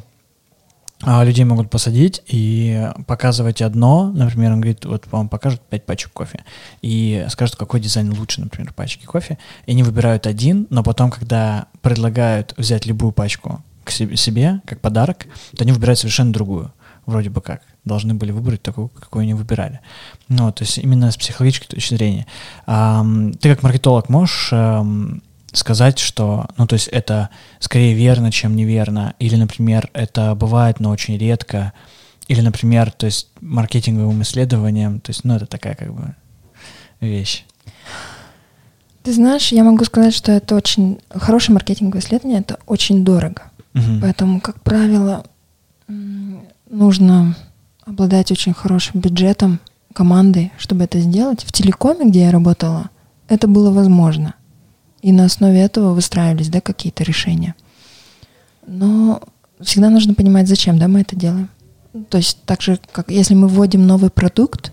а, людей могут посадить и показывать одно, например, он говорит, вот вам покажут пять пачек кофе и скажут, какой дизайн лучше, например, пачки кофе, и они выбирают один, но потом, когда предлагают взять любую пачку к себе, как подарок, то они выбирают совершенно другую, вроде бы как, должны были выбрать такую, какую они выбирали. Ну, то есть именно с психологической точки зрения. Ты как маркетолог можешь сказать, что, ну, то есть это скорее верно, чем неверно, или, например, это бывает, но очень редко, или, например, то есть маркетинговым исследованием, то есть, ну, это такая как бы вещь. Ты знаешь, я могу сказать, что это очень хорошее маркетинговое исследование, это очень дорого. Угу. Поэтому, как правило, нужно обладать очень хорошим бюджетом, командой, чтобы это сделать. В телекоме, где я работала, это было возможно. И на основе этого выстраивались да, какие-то решения. Но всегда нужно понимать, зачем да, мы это делаем. То есть так же, как если мы вводим новый продукт,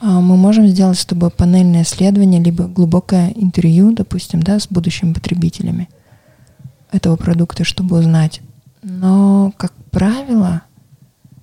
а, мы можем сделать с тобой панельное исследование, либо глубокое интервью, допустим, да, с будущими потребителями этого продукта, чтобы узнать. Но, как правило,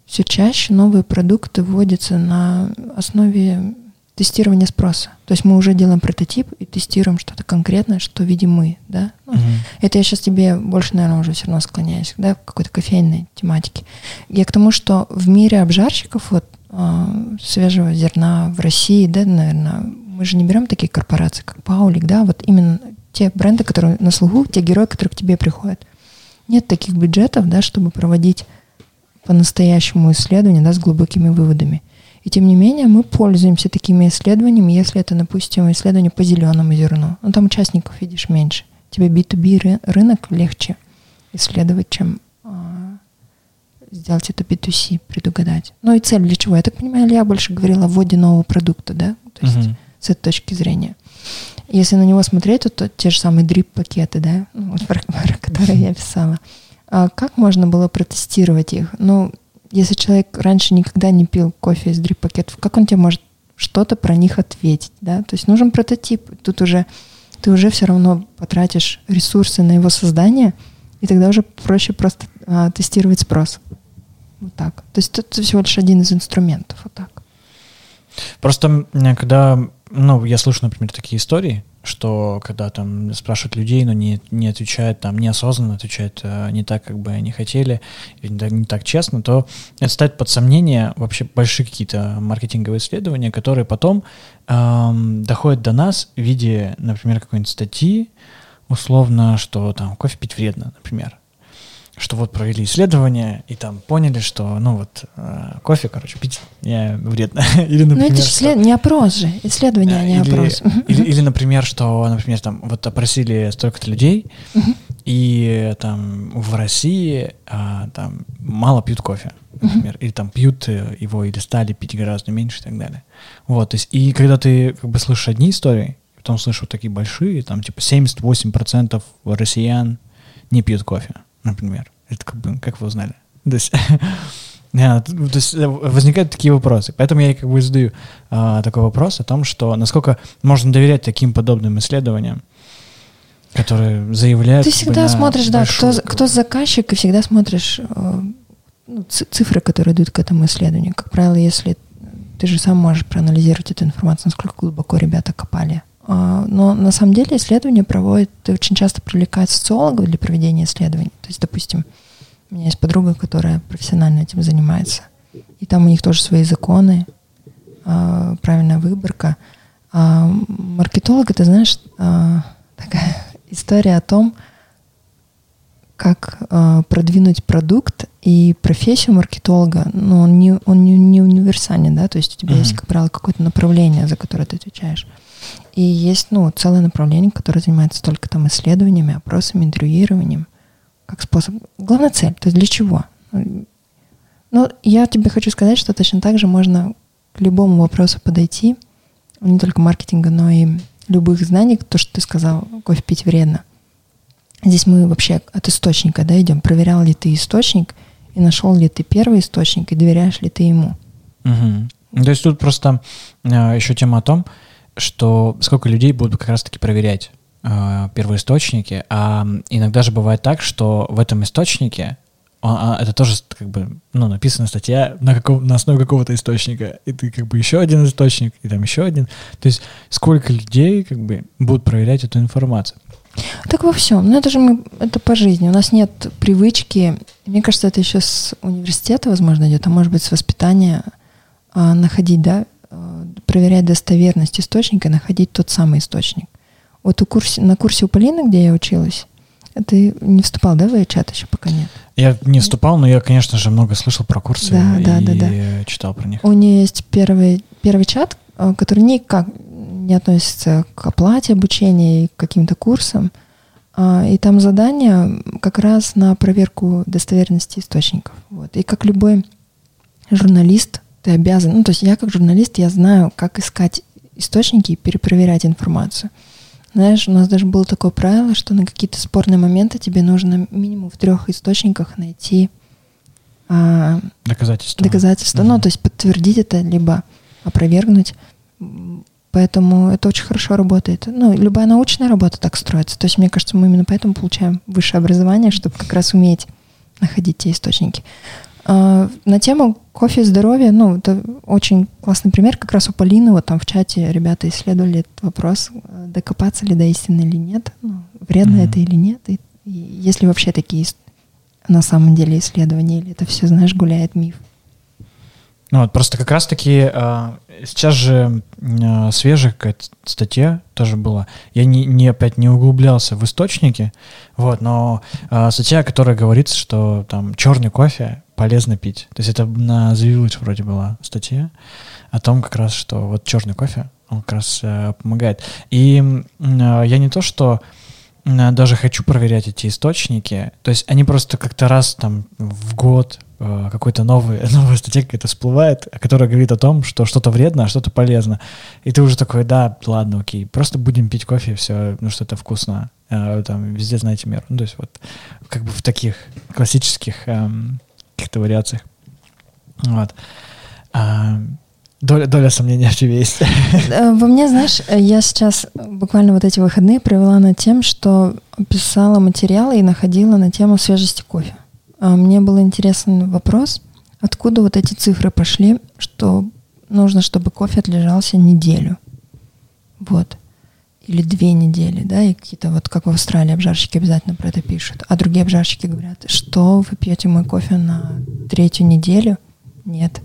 все чаще новые продукты вводятся на основе тестирование спроса. То есть мы уже делаем прототип и тестируем что-то конкретное, что видим мы, да. Ну, uh-huh. Это я сейчас тебе больше, наверное, уже все равно склоняюсь, да, к какой-то кофейной тематике. Я к тому, что в мире обжарщиков вот э, свежего зерна в России, да, наверное, мы же не берем такие корпорации, как Паулик, да, вот именно те бренды, которые на слугу, те герои, которые к тебе приходят. Нет таких бюджетов, да, чтобы проводить по-настоящему исследования, да, с глубокими выводами. И тем не менее мы пользуемся такими исследованиями, если это, допустим, исследование по зеленому зерну. Ну, там участников, видишь, меньше. Тебе B2B рынок легче исследовать, чем а, сделать это B2C, предугадать. Ну и цель для чего? Я так понимаю, я больше говорила о вводе нового продукта, да? То есть uh-huh. с этой точки зрения. Если на него смотреть, то, то те же самые дрип-пакеты, да, ну, про, про которые я писала. А как можно было протестировать их? Ну, если человек раньше никогда не пил кофе из дрип-пакетов, как он тебе может что-то про них ответить, да? То есть нужен прототип. Тут уже ты уже все равно потратишь ресурсы на его создание, и тогда уже проще просто а, тестировать спрос. Вот так. То есть это всего лишь один из инструментов. Вот так. Просто когда ну, я слышу, например, такие истории, что когда там спрашивают людей, но не, не отвечают там неосознанно, отвечают э, не так, как бы они хотели, или не, так честно, то это ставит под сомнение вообще большие какие-то маркетинговые исследования, которые потом эм, доходят до нас в виде, например, какой-нибудь статьи, условно, что там кофе пить вредно, например что вот провели исследование и там поняли, что, ну вот, э, кофе, короче, пить не вредно. или, например, ну это же что... не опрос же, исследование, а не или, опрос. Или, или, например, что, например, там вот опросили столько-то людей, и там в России а, там мало пьют кофе, например, или там пьют его или стали пить гораздо меньше и так далее. Вот, то есть, и когда ты как бы слышишь одни истории, потом вот такие большие, там типа 78% россиян не пьют кофе например? Это как бы, как вы узнали? То есть, то есть э, возникают такие вопросы. Поэтому я как бы задаю а, такой вопрос о том, что насколько можно доверять таким подобным исследованиям, которые заявляют... Ты всегда смотришь, да, кто, кто заказчик, и всегда смотришь э, ну, цифры, которые идут к этому исследованию. Как правило, если ты же сам можешь проанализировать эту информацию, насколько глубоко ребята копали но на самом деле исследования проводят, очень часто привлекают социологов для проведения исследований. То есть, допустим, у меня есть подруга, которая профессионально этим занимается. И там у них тоже свои законы, а, правильная выборка. А маркетолог, это, знаешь, такая история о том, как продвинуть продукт и профессию маркетолога, ну, он не, он не, не универсальный, да, то есть у тебя mm-hmm. есть, как правило, какое-то направление, за которое ты отвечаешь. И есть, ну, целое направление, которое занимается только там исследованиями, опросами, интервьюированием, как способ. Главная цель, то есть для чего? Ну, я тебе хочу сказать, что точно так же можно к любому вопросу подойти не только маркетинга, но и любых знаний, то, что ты сказал, кофе пить вредно. Здесь мы вообще от источника да, идем. Проверял ли ты источник, и нашел ли ты первый источник, и доверяешь ли ты ему. Угу. То есть тут просто э, еще тема о том, что сколько людей будут как раз-таки проверять э, первоисточники, а иногда же бывает так, что в этом источнике а, это тоже как бы, ну, написана статья на, каком, на основе какого-то источника, и ты как бы еще один источник, и там еще один. То есть сколько людей как бы будут проверять эту информацию? Так во всем. Ну, это же мы, это по жизни. У нас нет привычки. Мне кажется, это еще с университета, возможно, идет, а может быть, с воспитания а, находить, да, а, проверять достоверность источника, находить тот самый источник. Вот у курсе, на курсе у Полины, где я училась, ты не вступал, да, в чат еще пока нет? Я не вступал, но я, конечно же, много слышал про курсы да, и да, да, да. читал про них. У нее есть первый, первый чат, а, который никак не относится к оплате обучения и к каким-то курсам. А, и там задание как раз на проверку достоверности источников. Вот. И как любой журналист, ты обязан, ну то есть я как журналист, я знаю, как искать источники и перепроверять информацию. Знаешь, у нас даже было такое правило, что на какие-то спорные моменты тебе нужно минимум в трех источниках найти а, доказательства. Доказательства. Угу. Ну, то есть подтвердить это, либо опровергнуть. Поэтому это очень хорошо работает. Ну, любая научная работа так строится. То есть, мне кажется, мы именно поэтому получаем высшее образование, чтобы как раз уметь находить те источники. А, на тему кофе и здоровья, ну, это очень классный пример. Как раз у Полины, вот там в чате ребята исследовали этот вопрос, докопаться ли до истины или нет, ну, вредно mm-hmm. это или нет, и, и есть ли вообще такие на самом деле исследования, или это все, знаешь, гуляет миф. Ну вот, просто как раз-таки э, сейчас же э, свежая какая-то статья тоже была. Я не, не опять не углублялся в источники, вот, но э, статья, которая говорится, что там черный кофе полезно пить. То есть это на The вроде была статья о том как раз, что вот черный кофе, он как раз э, помогает. И э, я не то, что э, даже хочу проверять эти источники, то есть они просто как-то раз там в год Э, какой-то новый, новая статья какая-то всплывает, которая говорит о том, что что-то вредно, а что-то полезно. И ты уже такой, да, ладно, окей, просто будем пить кофе, все, ну что-то вкусно. А, там везде знаете меру. Ну, то есть вот как бы в таких классических эм, каких-то вариациях. Вот. А, Доля, доля сомнения в тебе есть. Во мне, знаешь, я сейчас буквально вот эти выходные провела над тем, что писала материалы и находила на тему свежести кофе. А, мне был интересен вопрос, откуда вот эти цифры пошли, что нужно, чтобы кофе отлежался неделю. Вот. Или две недели, да, и какие-то вот, как в Австралии, обжарщики обязательно про это пишут. А другие обжарщики говорят, что вы пьете мой кофе на третью неделю? Нет.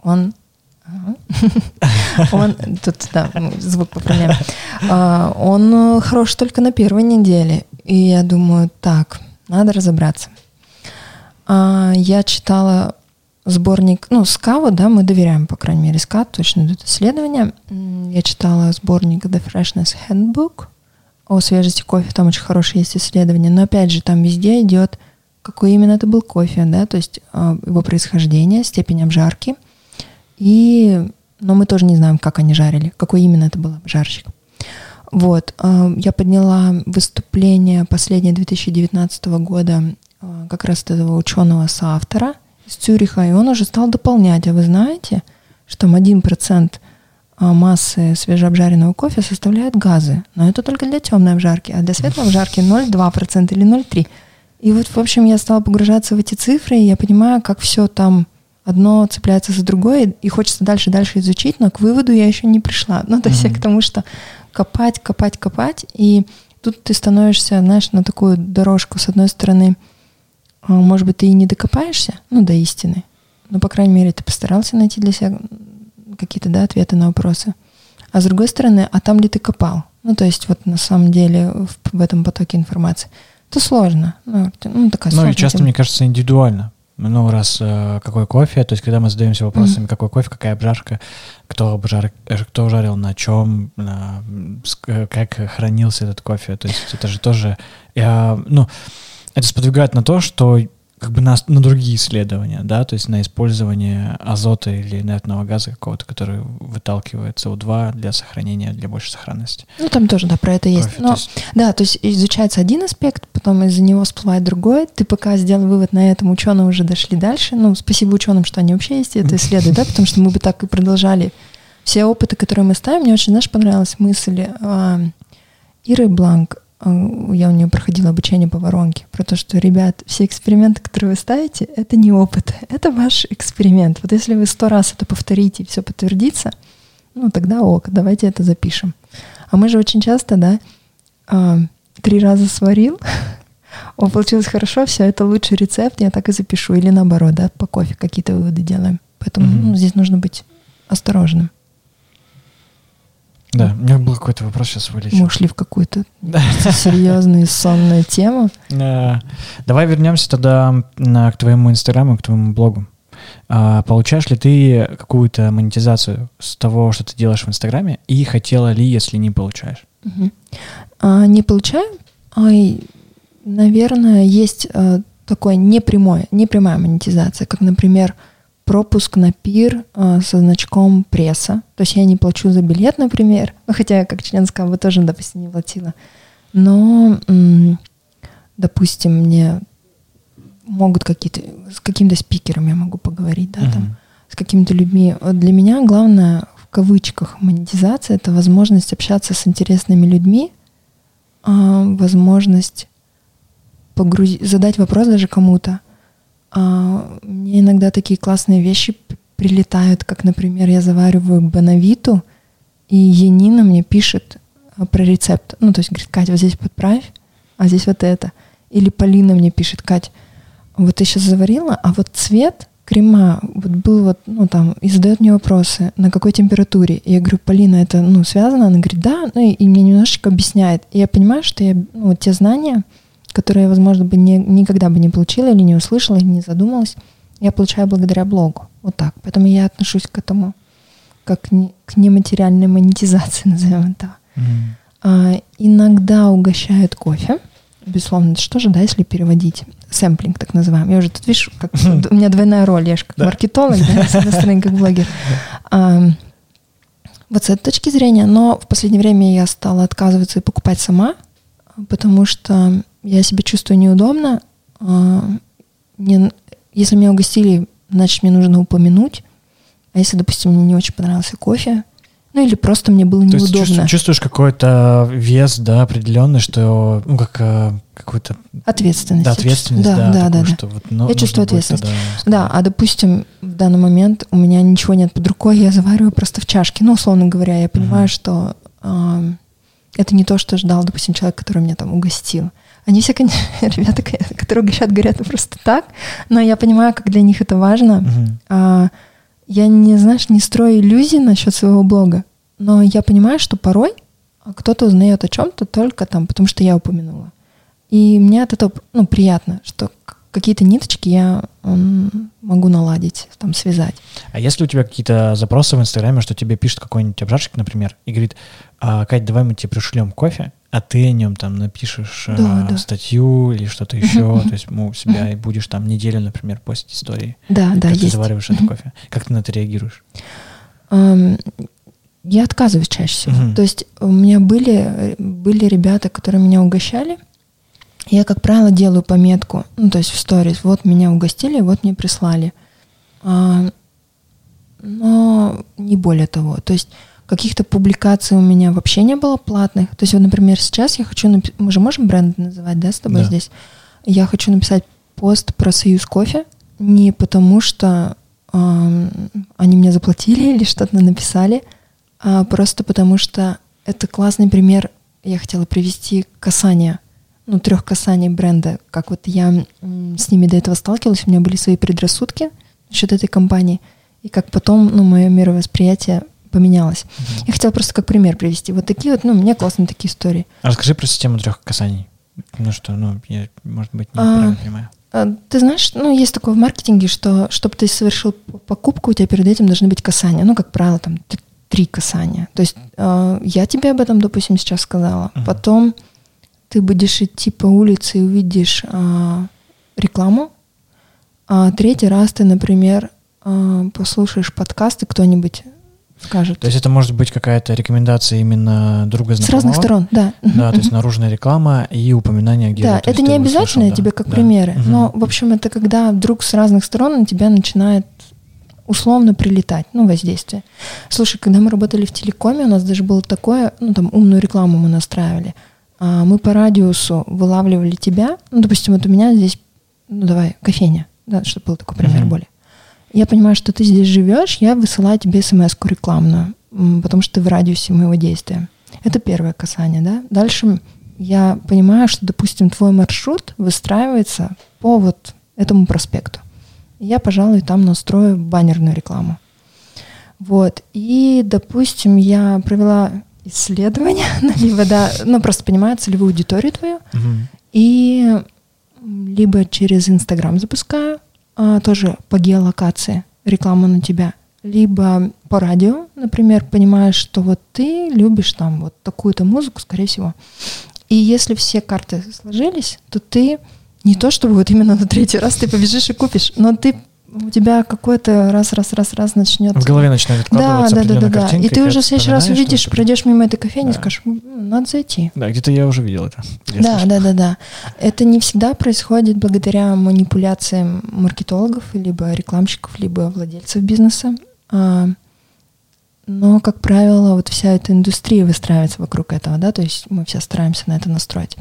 Он он тут, да, звук поправляем. А, он хорош только на первой неделе. И я думаю, так, надо разобраться. А, я читала сборник, ну, СКАВа, да, мы доверяем, по крайней мере, СКА, точно идут исследования. Я читала сборник The Freshness Handbook о свежести кофе, там очень хорошие есть исследования, но опять же, там везде идет, какой именно это был кофе, да, то есть а, его происхождение, степень обжарки, и, но мы тоже не знаем, как они жарили, какой именно это был обжарщик. Вот, а, я подняла выступление последнее 2019 года а, как раз этого ученого соавтора из Цюриха, и он уже стал дополнять. А вы знаете, что там 1% а, массы свежеобжаренного кофе составляют газы. Но это только для темной обжарки, а для светлой обжарки 0,2% или 0,3%. И вот, в общем, я стала погружаться в эти цифры, и я понимаю, как все там одно цепляется за другое, и хочется дальше-дальше изучить, но к выводу я еще не пришла. Ну, то есть mm-hmm. к тому, что копать, копать, копать, и тут ты становишься, знаешь, на такую дорожку, с одной стороны, может быть, ты и не докопаешься, ну, до истины, но, по крайней мере, ты постарался найти для себя какие-то, да, ответы на вопросы. А с другой стороны, а там ли ты копал? Ну, то есть вот на самом деле в, в этом потоке информации. Это сложно. Ну, ну такая Ну, и часто, тема. мне кажется, индивидуально. Ну, раз э, какой кофе, то есть когда мы задаемся вопросами, mm-hmm. какой кофе, какая обжарка, кто, обжар, э, кто жарил на чем, на, э, как хранился этот кофе, то есть это же тоже, я, ну, это сподвигает на то, что как бы на, на другие исследования, да, то есть на использование азота или инертного газа какого-то, который выталкивает СО2 для сохранения, для большей сохранности. Ну, там тоже, да, про это есть. Кофе, Но, то есть... Да, то есть изучается один аспект, потом из-за него всплывает другой. Ты пока сделал вывод на этом, ученые уже дошли дальше. Ну, спасибо ученым, что они вообще есть и это исследуют, да, потому что мы бы так и продолжали. Все опыты, которые мы ставим, мне очень, знаешь, понравилась мысль а, Иры Бланк, я у нее проходила обучение по воронке, про то, что, ребят, все эксперименты, которые вы ставите, это не опыт, это ваш эксперимент. Вот если вы сто раз это повторите и все подтвердится, ну тогда ок, давайте это запишем. А мы же очень часто, да, а, три раза сварил, о, получилось хорошо, все, это лучший рецепт, я так и запишу. Или наоборот, да, по кофе какие-то выводы делаем. Поэтому mm-hmm. ну, здесь нужно быть осторожным. Да, у меня был какой-то вопрос, сейчас вылечу. Мы ушли в какую-то серьезную сонную тему. Давай вернемся тогда к твоему инстаграму, к твоему блогу. А, получаешь ли ты какую-то монетизацию с того, что ты делаешь в инстаграме, и хотела ли, если не получаешь? А, не получаю. Наверное, есть а, такое непрямое, непрямая монетизация, как, например, пропуск на пир э, со значком пресса. То есть я не плачу за билет, например, ну, хотя я как член СКАБ тоже, допустим, не платила. Но, м- допустим, мне могут какие-то, с каким-то спикером я могу поговорить, да, uh-huh. там, с какими-то людьми. Вот для меня главное, в кавычках, монетизация — это возможность общаться с интересными людьми, э, возможность погрузить, задать вопрос даже кому-то — мне иногда такие классные вещи прилетают, как, например, я завариваю банавиту, и Янина мне пишет а, про рецепт. Ну, то есть говорит, Катя, вот здесь подправь, а здесь вот это. Или Полина мне пишет, Кать, вот ты сейчас заварила, а вот цвет крема вот был вот, ну, там, и задает мне вопросы, на какой температуре. И я говорю, Полина, это, ну, связано? Она говорит, да, ну, и, и мне немножечко объясняет. И я понимаю, что я, ну, те знания, которые, возможно, бы не, никогда бы не получила или не услышала, или не задумалась, я получаю благодаря блогу. Вот так. Поэтому я отношусь к этому как не, к нематериальной монетизации, назовем это. Mm-hmm. А, иногда угощают кофе. Безусловно, что же, да, если переводить? Сэмплинг, так называемый. Я уже тут, видишь, как, у меня двойная роль. Я же как маркетолог, да, с одной стороны, как блогер. А, вот с этой точки зрения. Но в последнее время я стала отказываться и покупать сама, потому что я себя чувствую неудобно. А, мне, если меня угостили, значит, мне нужно упомянуть. А если, допустим, мне не очень понравился кофе, ну или просто мне было То неудобно. Есть чувствуешь какой-то вес, да, определенный, что, ну, как э, какую-то... Ответственность. Да, ответственность, да. Да, да, да. Что вот, ну, я чувствую ответственность. Да, а, допустим, в данный момент у меня ничего нет под рукой, я завариваю просто в чашке. Ну, условно говоря, я понимаю, угу. что э, это не то, что ждал, допустим, человек, который меня там угостил. Они все, конечно, ребята, которые угощают, говорят просто так, но я понимаю, как для них это важно. Uh-huh. А, я не, знаешь, не строю иллюзий насчет своего блога, но я понимаю, что порой кто-то узнает о чем-то только там, потому что я упомянула. И мне от этого ну, приятно, что какие-то ниточки я могу наладить, там, связать. А если у тебя какие-то запросы в Инстаграме, что тебе пишет какой-нибудь обжарщик, например, и говорит, а, Кать, давай мы тебе пришлем кофе, а ты о нем там напишешь да, а, да. статью или что-то еще, то есть ну, у себя и будешь там неделю, например, постить истории. Да, да, как есть. ты завариваешь это кофе. Как ты на это реагируешь? я отказываюсь чаще всего. uh То есть у меня были, были ребята, которые меня угощали, я, как правило, делаю пометку, ну, то есть в сторис, вот меня угостили, вот мне прислали. А, но не более того. То есть каких-то публикаций у меня вообще не было платных. То есть вот, например, сейчас я хочу... Напи- Мы же можем бренд называть, да, с тобой да. здесь? Я хочу написать пост про Союз кофе не потому, что э, они мне заплатили или что-то написали, а просто потому, что это классный пример. Я хотела привести касание ну, трех касаний бренда, как вот я с ними до этого сталкивалась, у меня были свои предрассудки насчет этой компании, и как потом, ну, мое мировосприятие поменялось. Mm-hmm. Я хотела просто как пример привести. Вот такие вот, ну, меня классные такие истории. А расскажи про систему трех касаний. Ну что, ну, я, может быть, не а, понимаю. А, ты знаешь, ну, есть такое в маркетинге, что чтобы ты совершил покупку, у тебя перед этим должны быть касания. Ну, как правило, там три касания. То есть э, я тебе об этом, допустим, сейчас сказала. Uh-huh. Потом ты будешь идти по улице и увидишь а, рекламу, А третий раз ты, например, а, послушаешь подкасты, кто-нибудь скажет. То есть это может быть какая-то рекомендация именно друга знакомого? С разных сторон, да. Да, то есть наружная реклама и упоминание где-то. Да, то это не обязательно да, тебе как да. примеры, но, в общем, это когда вдруг с разных сторон на тебя начинает условно прилетать, ну, воздействие. Слушай, когда мы работали в телекоме, у нас даже было такое, ну, там, умную рекламу мы настраивали. А, Мы по радиусу вылавливали тебя, ну, допустим, вот у меня здесь, ну, давай, кофейня, да, чтобы был такой пример Мгм. более. Я понимаю, что ты здесь живешь, я высылаю тебе смс-ку рекламную, потому что ты в радиусе моего действия. Это первое касание, да. Дальше я понимаю, что, допустим, твой маршрут выстраивается по вот этому проспекту. Я, пожалуй, там настрою баннерную рекламу. Вот. И, допустим, я провела исследование, ну, либо, да, ну, просто понимаю целевую аудиторию твою, и либо через Инстаграм запускаю, тоже по геолокации рекламу на тебя, либо по радио, например, понимаешь, что вот ты любишь там вот такую-то музыку, скорее всего. И если все карты сложились, то ты не то чтобы вот именно на третий раз ты побежишь и купишь, но ты у тебя какой-то раз, раз, раз, раз начнет. В голове начинает Да, откладываться да, да, да, да. картинка. И ты уже в следующий раз увидишь, пройдешь мимо этой кофейни и Да. скажешь, «М, надо зайти. Да, где-то я уже видел это. Да, слышал. да, да, да. Это не всегда происходит благодаря манипуляциям маркетологов, либо рекламщиков, либо владельцев бизнеса. А, Но, как правило, вот вся эта индустрия выстраивается вокруг этого, да, то есть мы все стараемся на это настроить.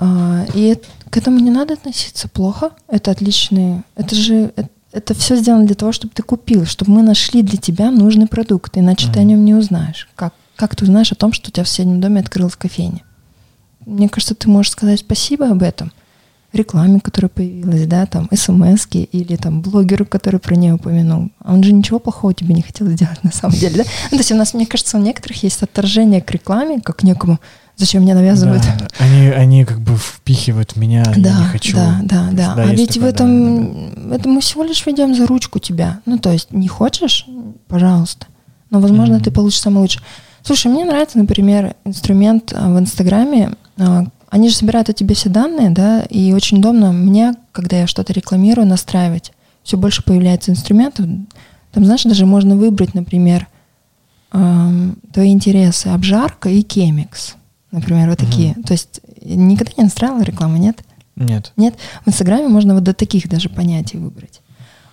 А, И к этому не надо относиться плохо. Это отличный... Это же... э- Это все сделано для того, чтобы ты купил, чтобы мы нашли для тебя нужный продукт, иначе ты о нем не узнаешь. Как, как ты узнаешь о том, что у тебя в соседнем доме открылась кофейня? Мне кажется, ты можешь сказать спасибо об этом рекламе, которая появилась, да, там, смс или там блогеру, который про нее упомянул. А он же ничего плохого тебе не хотел сделать на самом деле, да? Ну, то есть у нас, мне кажется, у некоторых есть отторжение к рекламе, как к некому, зачем мне навязывают. Да, они, они как бы впихивают меня, я Да, не хочу. да, да, да. Да, а ведь в такое, да, этом, это мы всего лишь ведем за ручку тебя. Ну, то есть, не хочешь, пожалуйста. Но, возможно, Мгм. ты получишь самое лучшее. Слушай, мне нравится, например, инструмент а, в Инстаграме. а, Они же собирают о тебе все данные, да, и очень удобно мне, когда я что-то рекламирую, настраивать. Все больше появляется инструментов. Там, знаешь, даже можно выбрать, например, твои интересы, обжарка и кемикс. Например, вот Мгм. такие. То есть никогда не настраивала рекламу, нет? Нет. Нет, в Инстаграме можно вот до таких даже понятий выбрать.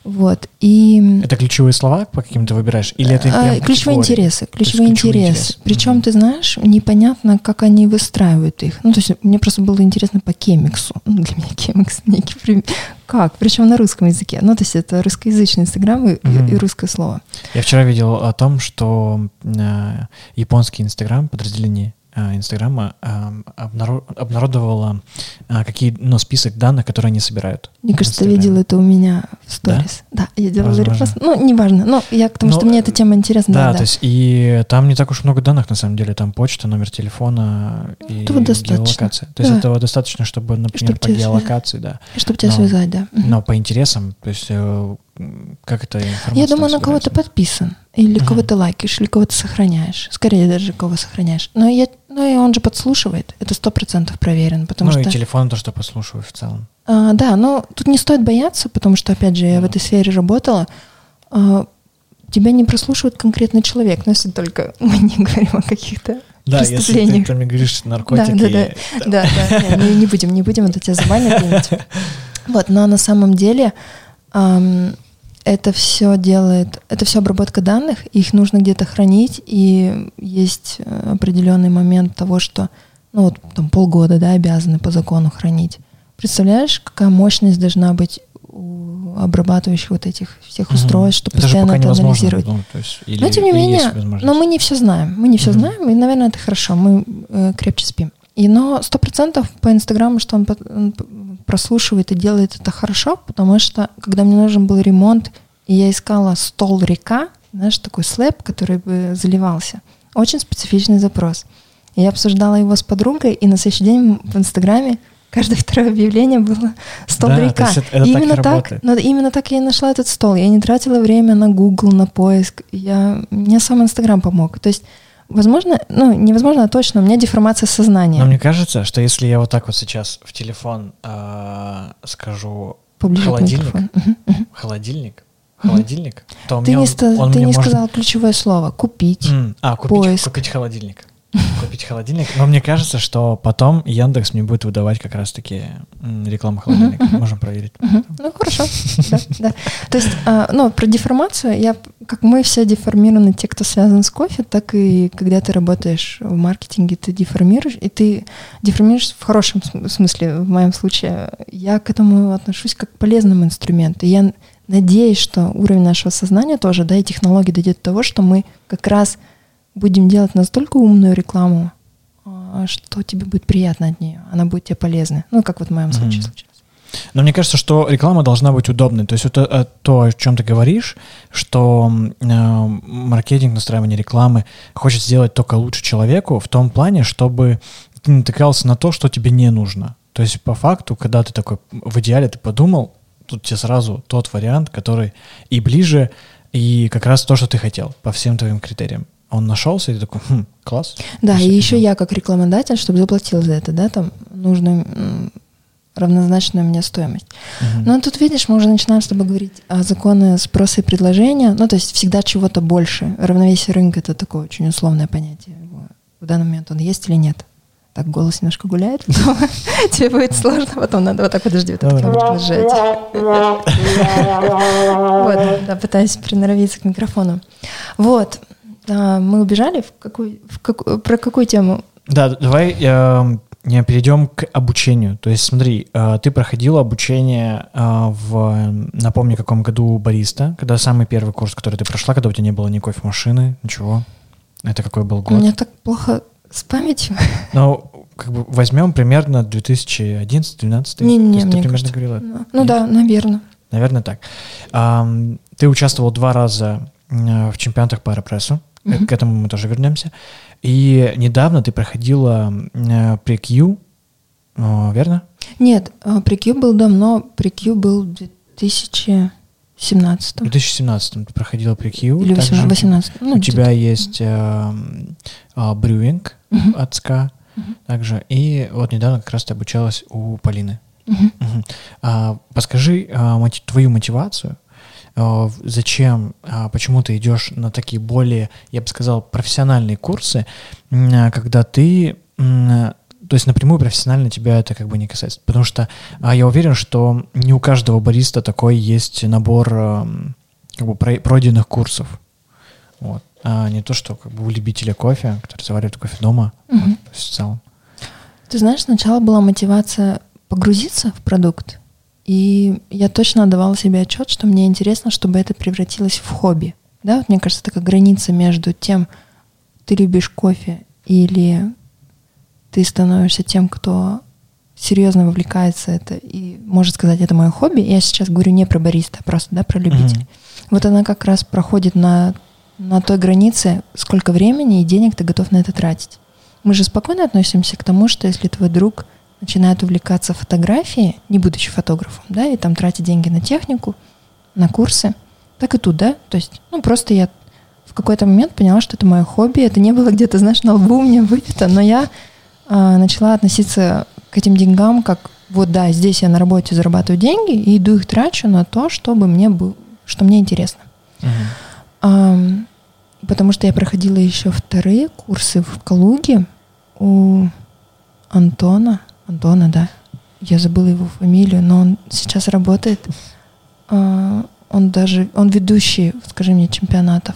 Вот. И Это ключевые слова по каким-то выбираешь? Или это а, прям ключевые категории? интересы, ключевые ключевые интересы. интересы. Причем, Мгм. ты знаешь, непонятно, как они выстраивают их. Ну, то есть мне просто было интересно по кемиксу. Ну, для меня кемикс некий пример. Как? Причем на русском языке. Ну, то есть это русскоязычный Инстаграм и, Мгм. и русское слово. Я вчера видел о том, что э, японский Инстаграм, подразделение Инстаграма, э, обнаро- обнародовало э, какие, ну, список данных, которые они собирают. Мне кажется, ты Инстаграме. видел это у меня в сторис. Да, я делала репост. Ну, неважно. Но я к тому, Ну, что мне эта тема интересна. Да, Да, да. то есть и там не так уж много данных, на самом деле. Там почта, номер телефона и Этого геолокация. То есть Да. этого достаточно, чтобы, например, Чтоб по геолокации, да. Чтобы тебя Но- связать, да. Но по интересам, то есть э, как это информация Я думаю, на кого-то подписан. Или Мгм. кого-то лайкаешь, или кого-то сохраняешь. Скорее даже кого сохраняешь. Но, я, ну и он же подслушивает. Это сто процентов проверено. Потому ну что, и телефон то, что послушаю в целом. А, да, но тут не стоит бояться, потому что, опять же, я в этой сфере работала. А, тебя не прослушивает конкретный человек, но если только мы не говорим о каких-то Да, если ты, мне говоришь наркотики. Да, да, Да, да, не, не будем, не будем, это тебя забанят. Вот, но на самом деле ам, это все делает, это все обработка данных, их нужно где-то хранить, и есть э, определенный момент того, что, ну вот там полгода, да, обязаны по закону хранить. Представляешь, какая мощность должна быть у обрабатывающих вот этих всех Мгм. устройств, чтобы это постоянно это анализировать. ну, то есть, или- Но тем не менее, но мы не все знаем. Мы не все Мгм. знаем, и, наверное, это хорошо. Мы э, крепче спим. И но сто процентов по Инстаграму, что он, прослушивает и делает это хорошо, потому что когда мне нужен был ремонт, и я искала стол река, знаешь, такой слэп, который бы заливался. Очень специфичный запрос. И я обсуждала его с подругой, и на следующий день в Инстаграме каждое второе объявление было стол Да, река. это- это И так именно так, работает. но именно так я и нашла этот стол. Я не тратила время на Google, на поиск. Я, мне сам Инстаграм помог. То есть, возможно, ну, невозможно, а точно, у меня деформация сознания. Но мне кажется, что если я вот так вот сейчас в телефон э, скажу поближе Холодильник? Холодильник? Холодильник? То Ты мне не, он- он ты мне не может- сказал ключевое слово «купить». А, купить, Поиск. купить холодильник. Купить холодильник. Но мне кажется, что потом Яндекс мне будет выдавать как раз-таки рекламу холодильника. Можем проверить. Мгм. Ну, хорошо. Да, да. То есть, а, ну, про деформацию, я, как мы все деформированы, те, кто связан с кофе, так и когда ты работаешь в маркетинге, ты деформируешь, и ты деформируешь в хорошем см- смысле, в моем случае. Я к этому отношусь как к полезному инструменту. Я надеюсь, что уровень нашего сознания тоже, да, и технологии дойдет до того, что мы как раз будем делать настолько умную рекламу, а, что тебе будет приятно от нее, она будет тебе полезна. Ну, как вот в моем случае Мгм. случилось. Но мне кажется, что реклама должна быть удобной. То есть вот э, то, о чем ты говоришь, что э, маркетинг, настраивание рекламы хочет сделать только лучше человеку в том плане, чтобы ты натыкался на то, что тебе не нужно. То есть по факту, когда ты такой, в идеале ты подумал, тут тебе сразу тот вариант, который и ближе, и как раз то, что ты хотел по всем твоим критериям. Он нашелся, и ты такой, хм, класс. Да, и еще я как рекламодатель, чтобы заплатил за это, да, там нужно м, равнозначная мне стоимость. Мгм. Но тут, видишь, мы уже начинаем с тобой говорить о законы спроса и предложения, ну, то есть всегда чего-то больше. Равновесие рынка — это такое очень условное понятие. В данный момент он есть или нет? Так, голос немножко гуляет, тебе будет сложно, потом надо вот так, подожди, вот Давай. надо нажать. Вот, пытаюсь приноровиться к микрофону. Вот, а, мы убежали в какую, в какую- про какую тему? Да, давай э, не перейдем к обучению. То есть смотри, э, ты проходила обучение э, в, напомни, каком году у бариста, когда самый первый курс, который ты прошла, когда у тебя не было ни кофемашины, ничего. Это какой был У год? меня так плохо с памятью. Ну, как бы возьмем примерно 2011-2012. Не-не, То есть ты мне примерно кажется. говорила. Ну, Ну да, наверное. Наверное, так. Ты участвовал два раза в чемпионатах по аэропрессу. К- этому мы тоже вернемся. И недавно ты проходила э, прикью, э, верно? Нет, а, прикью был давно, прикью был в 2017 В 2017 ты проходила прикью. или 18 Ну, у тебя есть эм, а, брюинг Мгм. от СКА Мгм. также. И вот недавно как раз ты обучалась у Полины. Мгм. Мгм. А, подскажи а, моти- твою мотивацию. А, Зачем, а, почему ты идешь на такие более, я бы сказал, профессиональные курсы, а, когда ты, то есть напрямую профессионально тебя это как бы не касается. Потому что а, я уверен, что не у каждого бариста такой есть набор как бы про- пройденных курсов. Вот. А не то, что как бы у любителя кофе, который заваривает кофе дома, то есть в целом. Ты знаешь, сначала была мотивация погрузиться в продукт, и я точно отдавала себе отчет, что мне интересно, чтобы это превратилось в хобби. Да, вот мне кажется, такая граница между тем, ты любишь кофе или ты становишься тем, кто серьезно вовлекается это и может сказать, это мое хобби. Я сейчас говорю не про бариста, а просто да, про любителей. Мгм. Вот она как раз проходит на, на той границе, сколько времени и денег ты готов на это тратить. Мы же спокойно относимся к тому, что если твой друг начинает увлекаться фотографией, не будучи фотографом, да, и там тратить деньги на технику, на курсы, так и тут, да, то есть, ну, просто я в какой-то момент поняла, что это мое хобби, это не было где-то, знаешь, на лбу у меня выпито, но я а, начала относиться к этим деньгам как, вот да, здесь я на работе зарабатываю деньги и иду их трачу на то, чтобы мне было, что мне интересно. Мгм. Ам, потому что я проходила еще вторые курсы в Калуге у Антона. Антона, да. Я забыла его фамилию, но он сейчас работает. А, он даже, он ведущий, скажи мне, чемпионатов.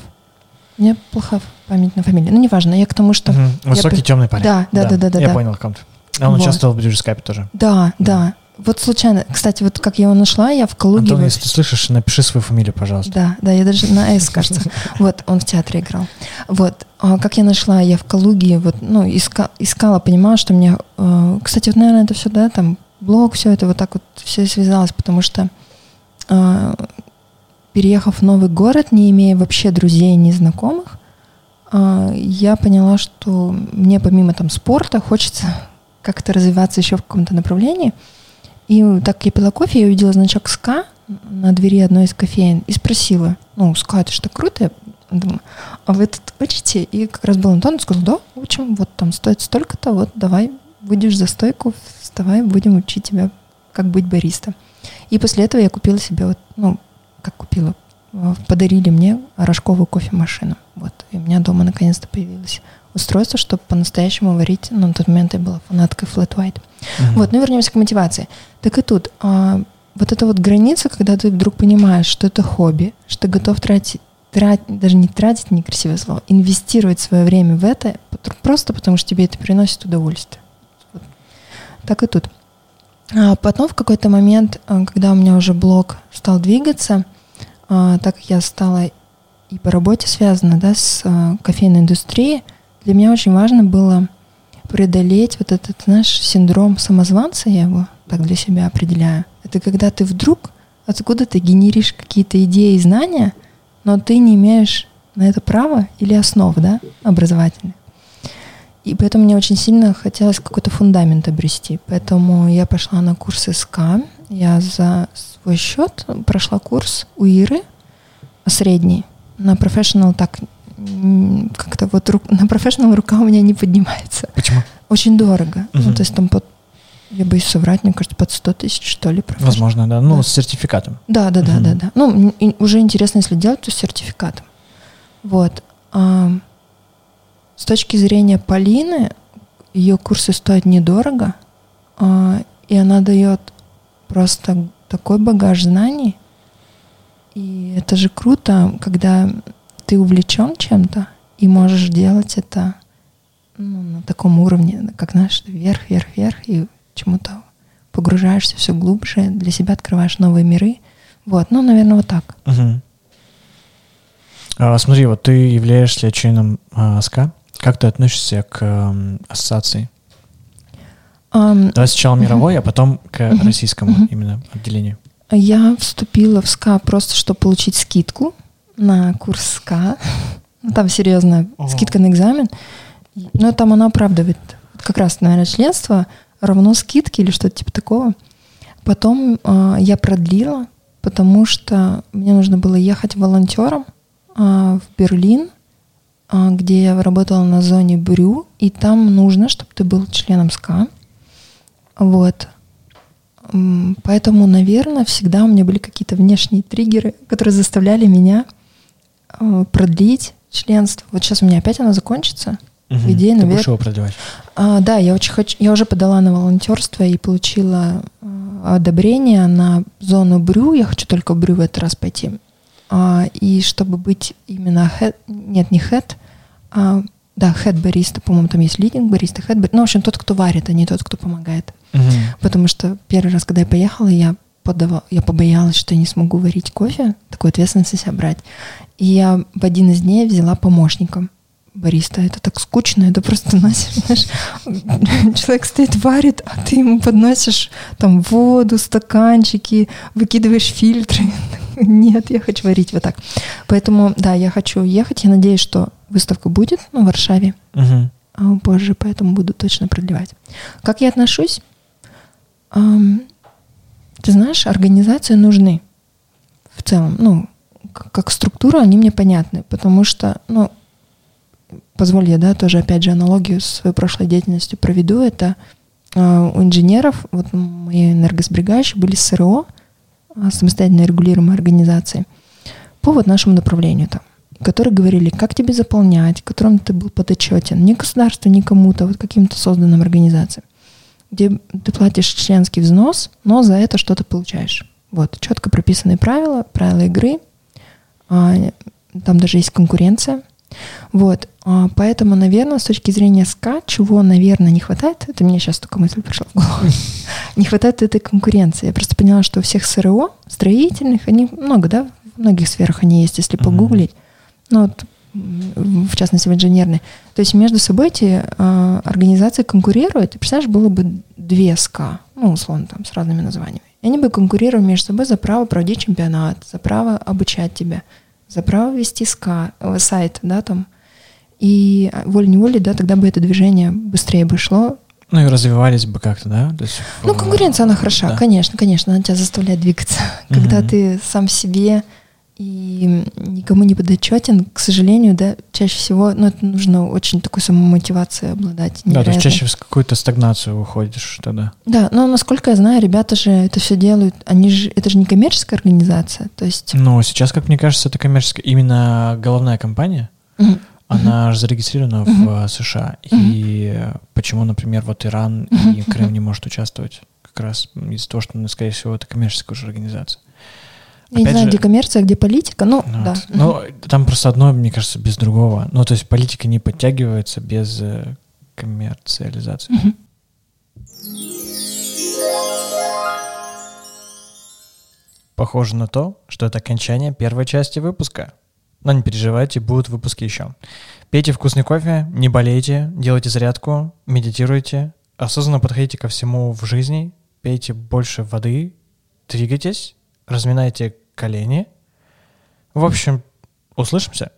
У меня плохая память на фамилию. Ну, неважно, я к тому, что... Я Высокий при- темный парень. Да, да, да, да, да, Я да. понял, о ком ты. А Он Вот. участвовал в Бриджескапе тоже. Да, да. Вот случайно, кстати, вот как я его нашла, я в Калуге... Антон, в если ты слышишь, напиши свою фамилию, пожалуйста. Да, да, я даже на «С», кажется. Вот, он в театре играл. Вот, а как я нашла, я в Калуге, вот, ну, иска- искала, понимала, что мне... э, Кстати, вот, наверное, это все, да, там, блог, все это вот так вот все связалось, потому что э, переехав в новый город, не имея вообще друзей, ни знакомых, а, я поняла, что мне помимо там спорта хочется как-то развиваться еще в каком-то направлении. И так я пила кофе, я увидела значок СКА на двери одной из кофеин и спросила, ну, СКА, это что круто? Думаю, а вы тут учите? И как раз был Антон, он сказал, да, учим, вот там стоит столько-то, вот давай, будешь за стойку, вставай, будем учить тебя, как быть бариста. И после этого я купила себе, вот, ну, как купила, э, подарили мне рожковую кофемашину. Вот, и у меня дома наконец-то появилось устройство, чтобы по-настоящему варить. Ну, на тот момент я была фанаткой Flat White. Mm-hmm. Вот, ну вернемся к мотивации. Так и тут, а, вот эта вот граница, когда ты вдруг понимаешь, что это хобби, что ты готов тратить, тратить даже не тратить, некрасивое слово, инвестировать свое время в это, просто потому что тебе это приносит удовольствие. Вот. Так и тут. А потом в какой-то момент, а, когда у меня уже блог стал двигаться, а, так как я стала и по работе связана да, с а, кофейной индустрией, для меня очень важно было преодолеть вот этот наш синдром самозванца, я его так для себя определяю. Это когда ты вдруг откуда ты генеришь какие-то идеи и знания, но ты не имеешь на это права или основ, да, образовательных. И поэтому мне очень сильно хотелось какой-то фундамент обрести. Поэтому я пошла на курс СК. Я за свой счет прошла курс у Иры, средний. На профессионал так как-то вот рук, на профессионал рука у меня не поднимается. Почему? Очень дорого. Угу. Ну, то есть там под, я боюсь соврать, мне кажется, под 100 тысяч, что ли. Возможно, да. Ну, да. с сертификатом. Да, да, угу. да, да, да. Ну, и, уже интересно, если делать, то с сертификатом. Вот. А, с точки зрения Полины, ее курсы стоят недорого, а, и она дает просто такой багаж знаний. И это же круто, когда ты увлечен чем-то и можешь делать это ну, на таком уровне, как знаешь, вверх, вверх, вверх, и чему-то погружаешься все глубже, для себя открываешь новые миры. Вот, ну, наверное, вот так. Угу. А, смотри, вот ты являешься членом а, СКА. Как ты относишься к а, ассоциации? Um, Давай сначала мировой, uh-huh. а потом к uh-huh. российскому uh-huh. именно отделению. Я вступила в SCA просто, чтобы получить скидку на курс SCA. Ну, там серьезная Ого. скидка на экзамен. Но там она оправдывает как раз, наверное, членство равно скидке или что-то типа такого. Потом э, я продлила, потому что мне нужно было ехать волонтером э, в Берлин, э, где я работала на зоне Brew, и там нужно, чтобы ты был членом SCA. Вот. Поэтому, наверное, всегда у меня были какие-то внешние триггеры, которые заставляли меня продлить членство. Вот сейчас у меня опять оно закончится. Угу. По идее, Ты будешь его продлевать? А, да, я очень хочу. Я уже подала на волонтерство и получила э, одобрение на зону брю. Я хочу только брю в этот раз пойти. А, и чтобы быть именно head, нет, не head, а да, head бариста, по-моему, там есть лидинг бариста, head бариста. Ну, в общем, тот, кто варит, а не тот, кто помогает. Угу. Потому что первый раз, когда я поехала, я подавала, я побоялась, что я не смогу варить кофе, такую ответственность на себя брать. И я в один из дней взяла помощником бариста. Это так скучно, это просто носишь, человек стоит, варит, а ты ему подносишь там воду, стаканчики, выкидываешь фильтры. Нет, я хочу варить вот так. Поэтому, да, я хочу ехать. Я надеюсь, что выставка будет ну, в Варшаве угу. а позже, поэтому буду точно продлевать. Как я отношусь? Ты знаешь, организации нужны в целом. Ну, как структура, они мне понятны, потому что, ну, позволь я, да, тоже опять же аналогию с своей прошлой деятельностью проведу, это э, у инженеров, вот мои энергосберегающие были СРО, а, самостоятельно регулируемые организации, по вот нашему направлению там, которые говорили, как тебе заполнять, которым ты был подотчетен, не государству, не кому-то, вот каким-то созданным организациям, где ты платишь членский взнос, но за это что-то получаешь. Вот, четко прописанные правила, правила игры, а, там даже есть конкуренция. Вот, а, поэтому, наверное, с точки зрения СКА, чего, наверное, не хватает, это мне сейчас только мысль пришла в голову, не хватает этой конкуренции. Я просто поняла, что у всех СРО, строительных, они много, да, в многих сферах они есть, если погуглить. Ну, вот, в частности, в инженерной. То есть между собой эти э, организации конкурируют. Представляешь, было бы две СКА, ну, условно, там, с разными названиями. И они бы конкурировали между собой за право проводить чемпионат, за право обучать тебя, за право вести ска, э, сайт, да, там. И а, волей-неволей, да, тогда бы это движение быстрее бы шло. Ну и развивались бы как-то, да? То есть, ну, конкуренция, она хороша, да. конечно, конечно, она тебя заставляет двигаться. Когда ты сам себе и никому не подотчетен, к сожалению, да, чаще всего, ну, это нужно очень такой самомотивацией обладать. Да, то есть чаще в какую-то стагнацию уходишь тогда. Да, но насколько я знаю, ребята же это все делают, они же, это же не коммерческая организация, то есть... Но сейчас, как мне кажется, это коммерческая. Именно головная компания, Мгм. она же зарегистрирована Мгм. в э, США. И почему, например, вот Иран и. Крым не может участвовать? Как раз из-за того, что, ну, скорее всего, это коммерческая уже организация. Я не Опять знаю, же- где коммерция, где политика, ну, да. Ну, там просто одно, мне кажется, без другого. Ну, то есть политика не подтягивается без э, коммерциализации. Мгм. Похоже на то, что это окончание первой части выпуска. Но не переживайте, будут выпуски еще. Пейте вкусный кофе, не болейте, делайте зарядку, медитируйте, осознанно подходите ко всему в жизни, пейте больше воды, двигайтесь, разминайте колени. В общем, услышимся.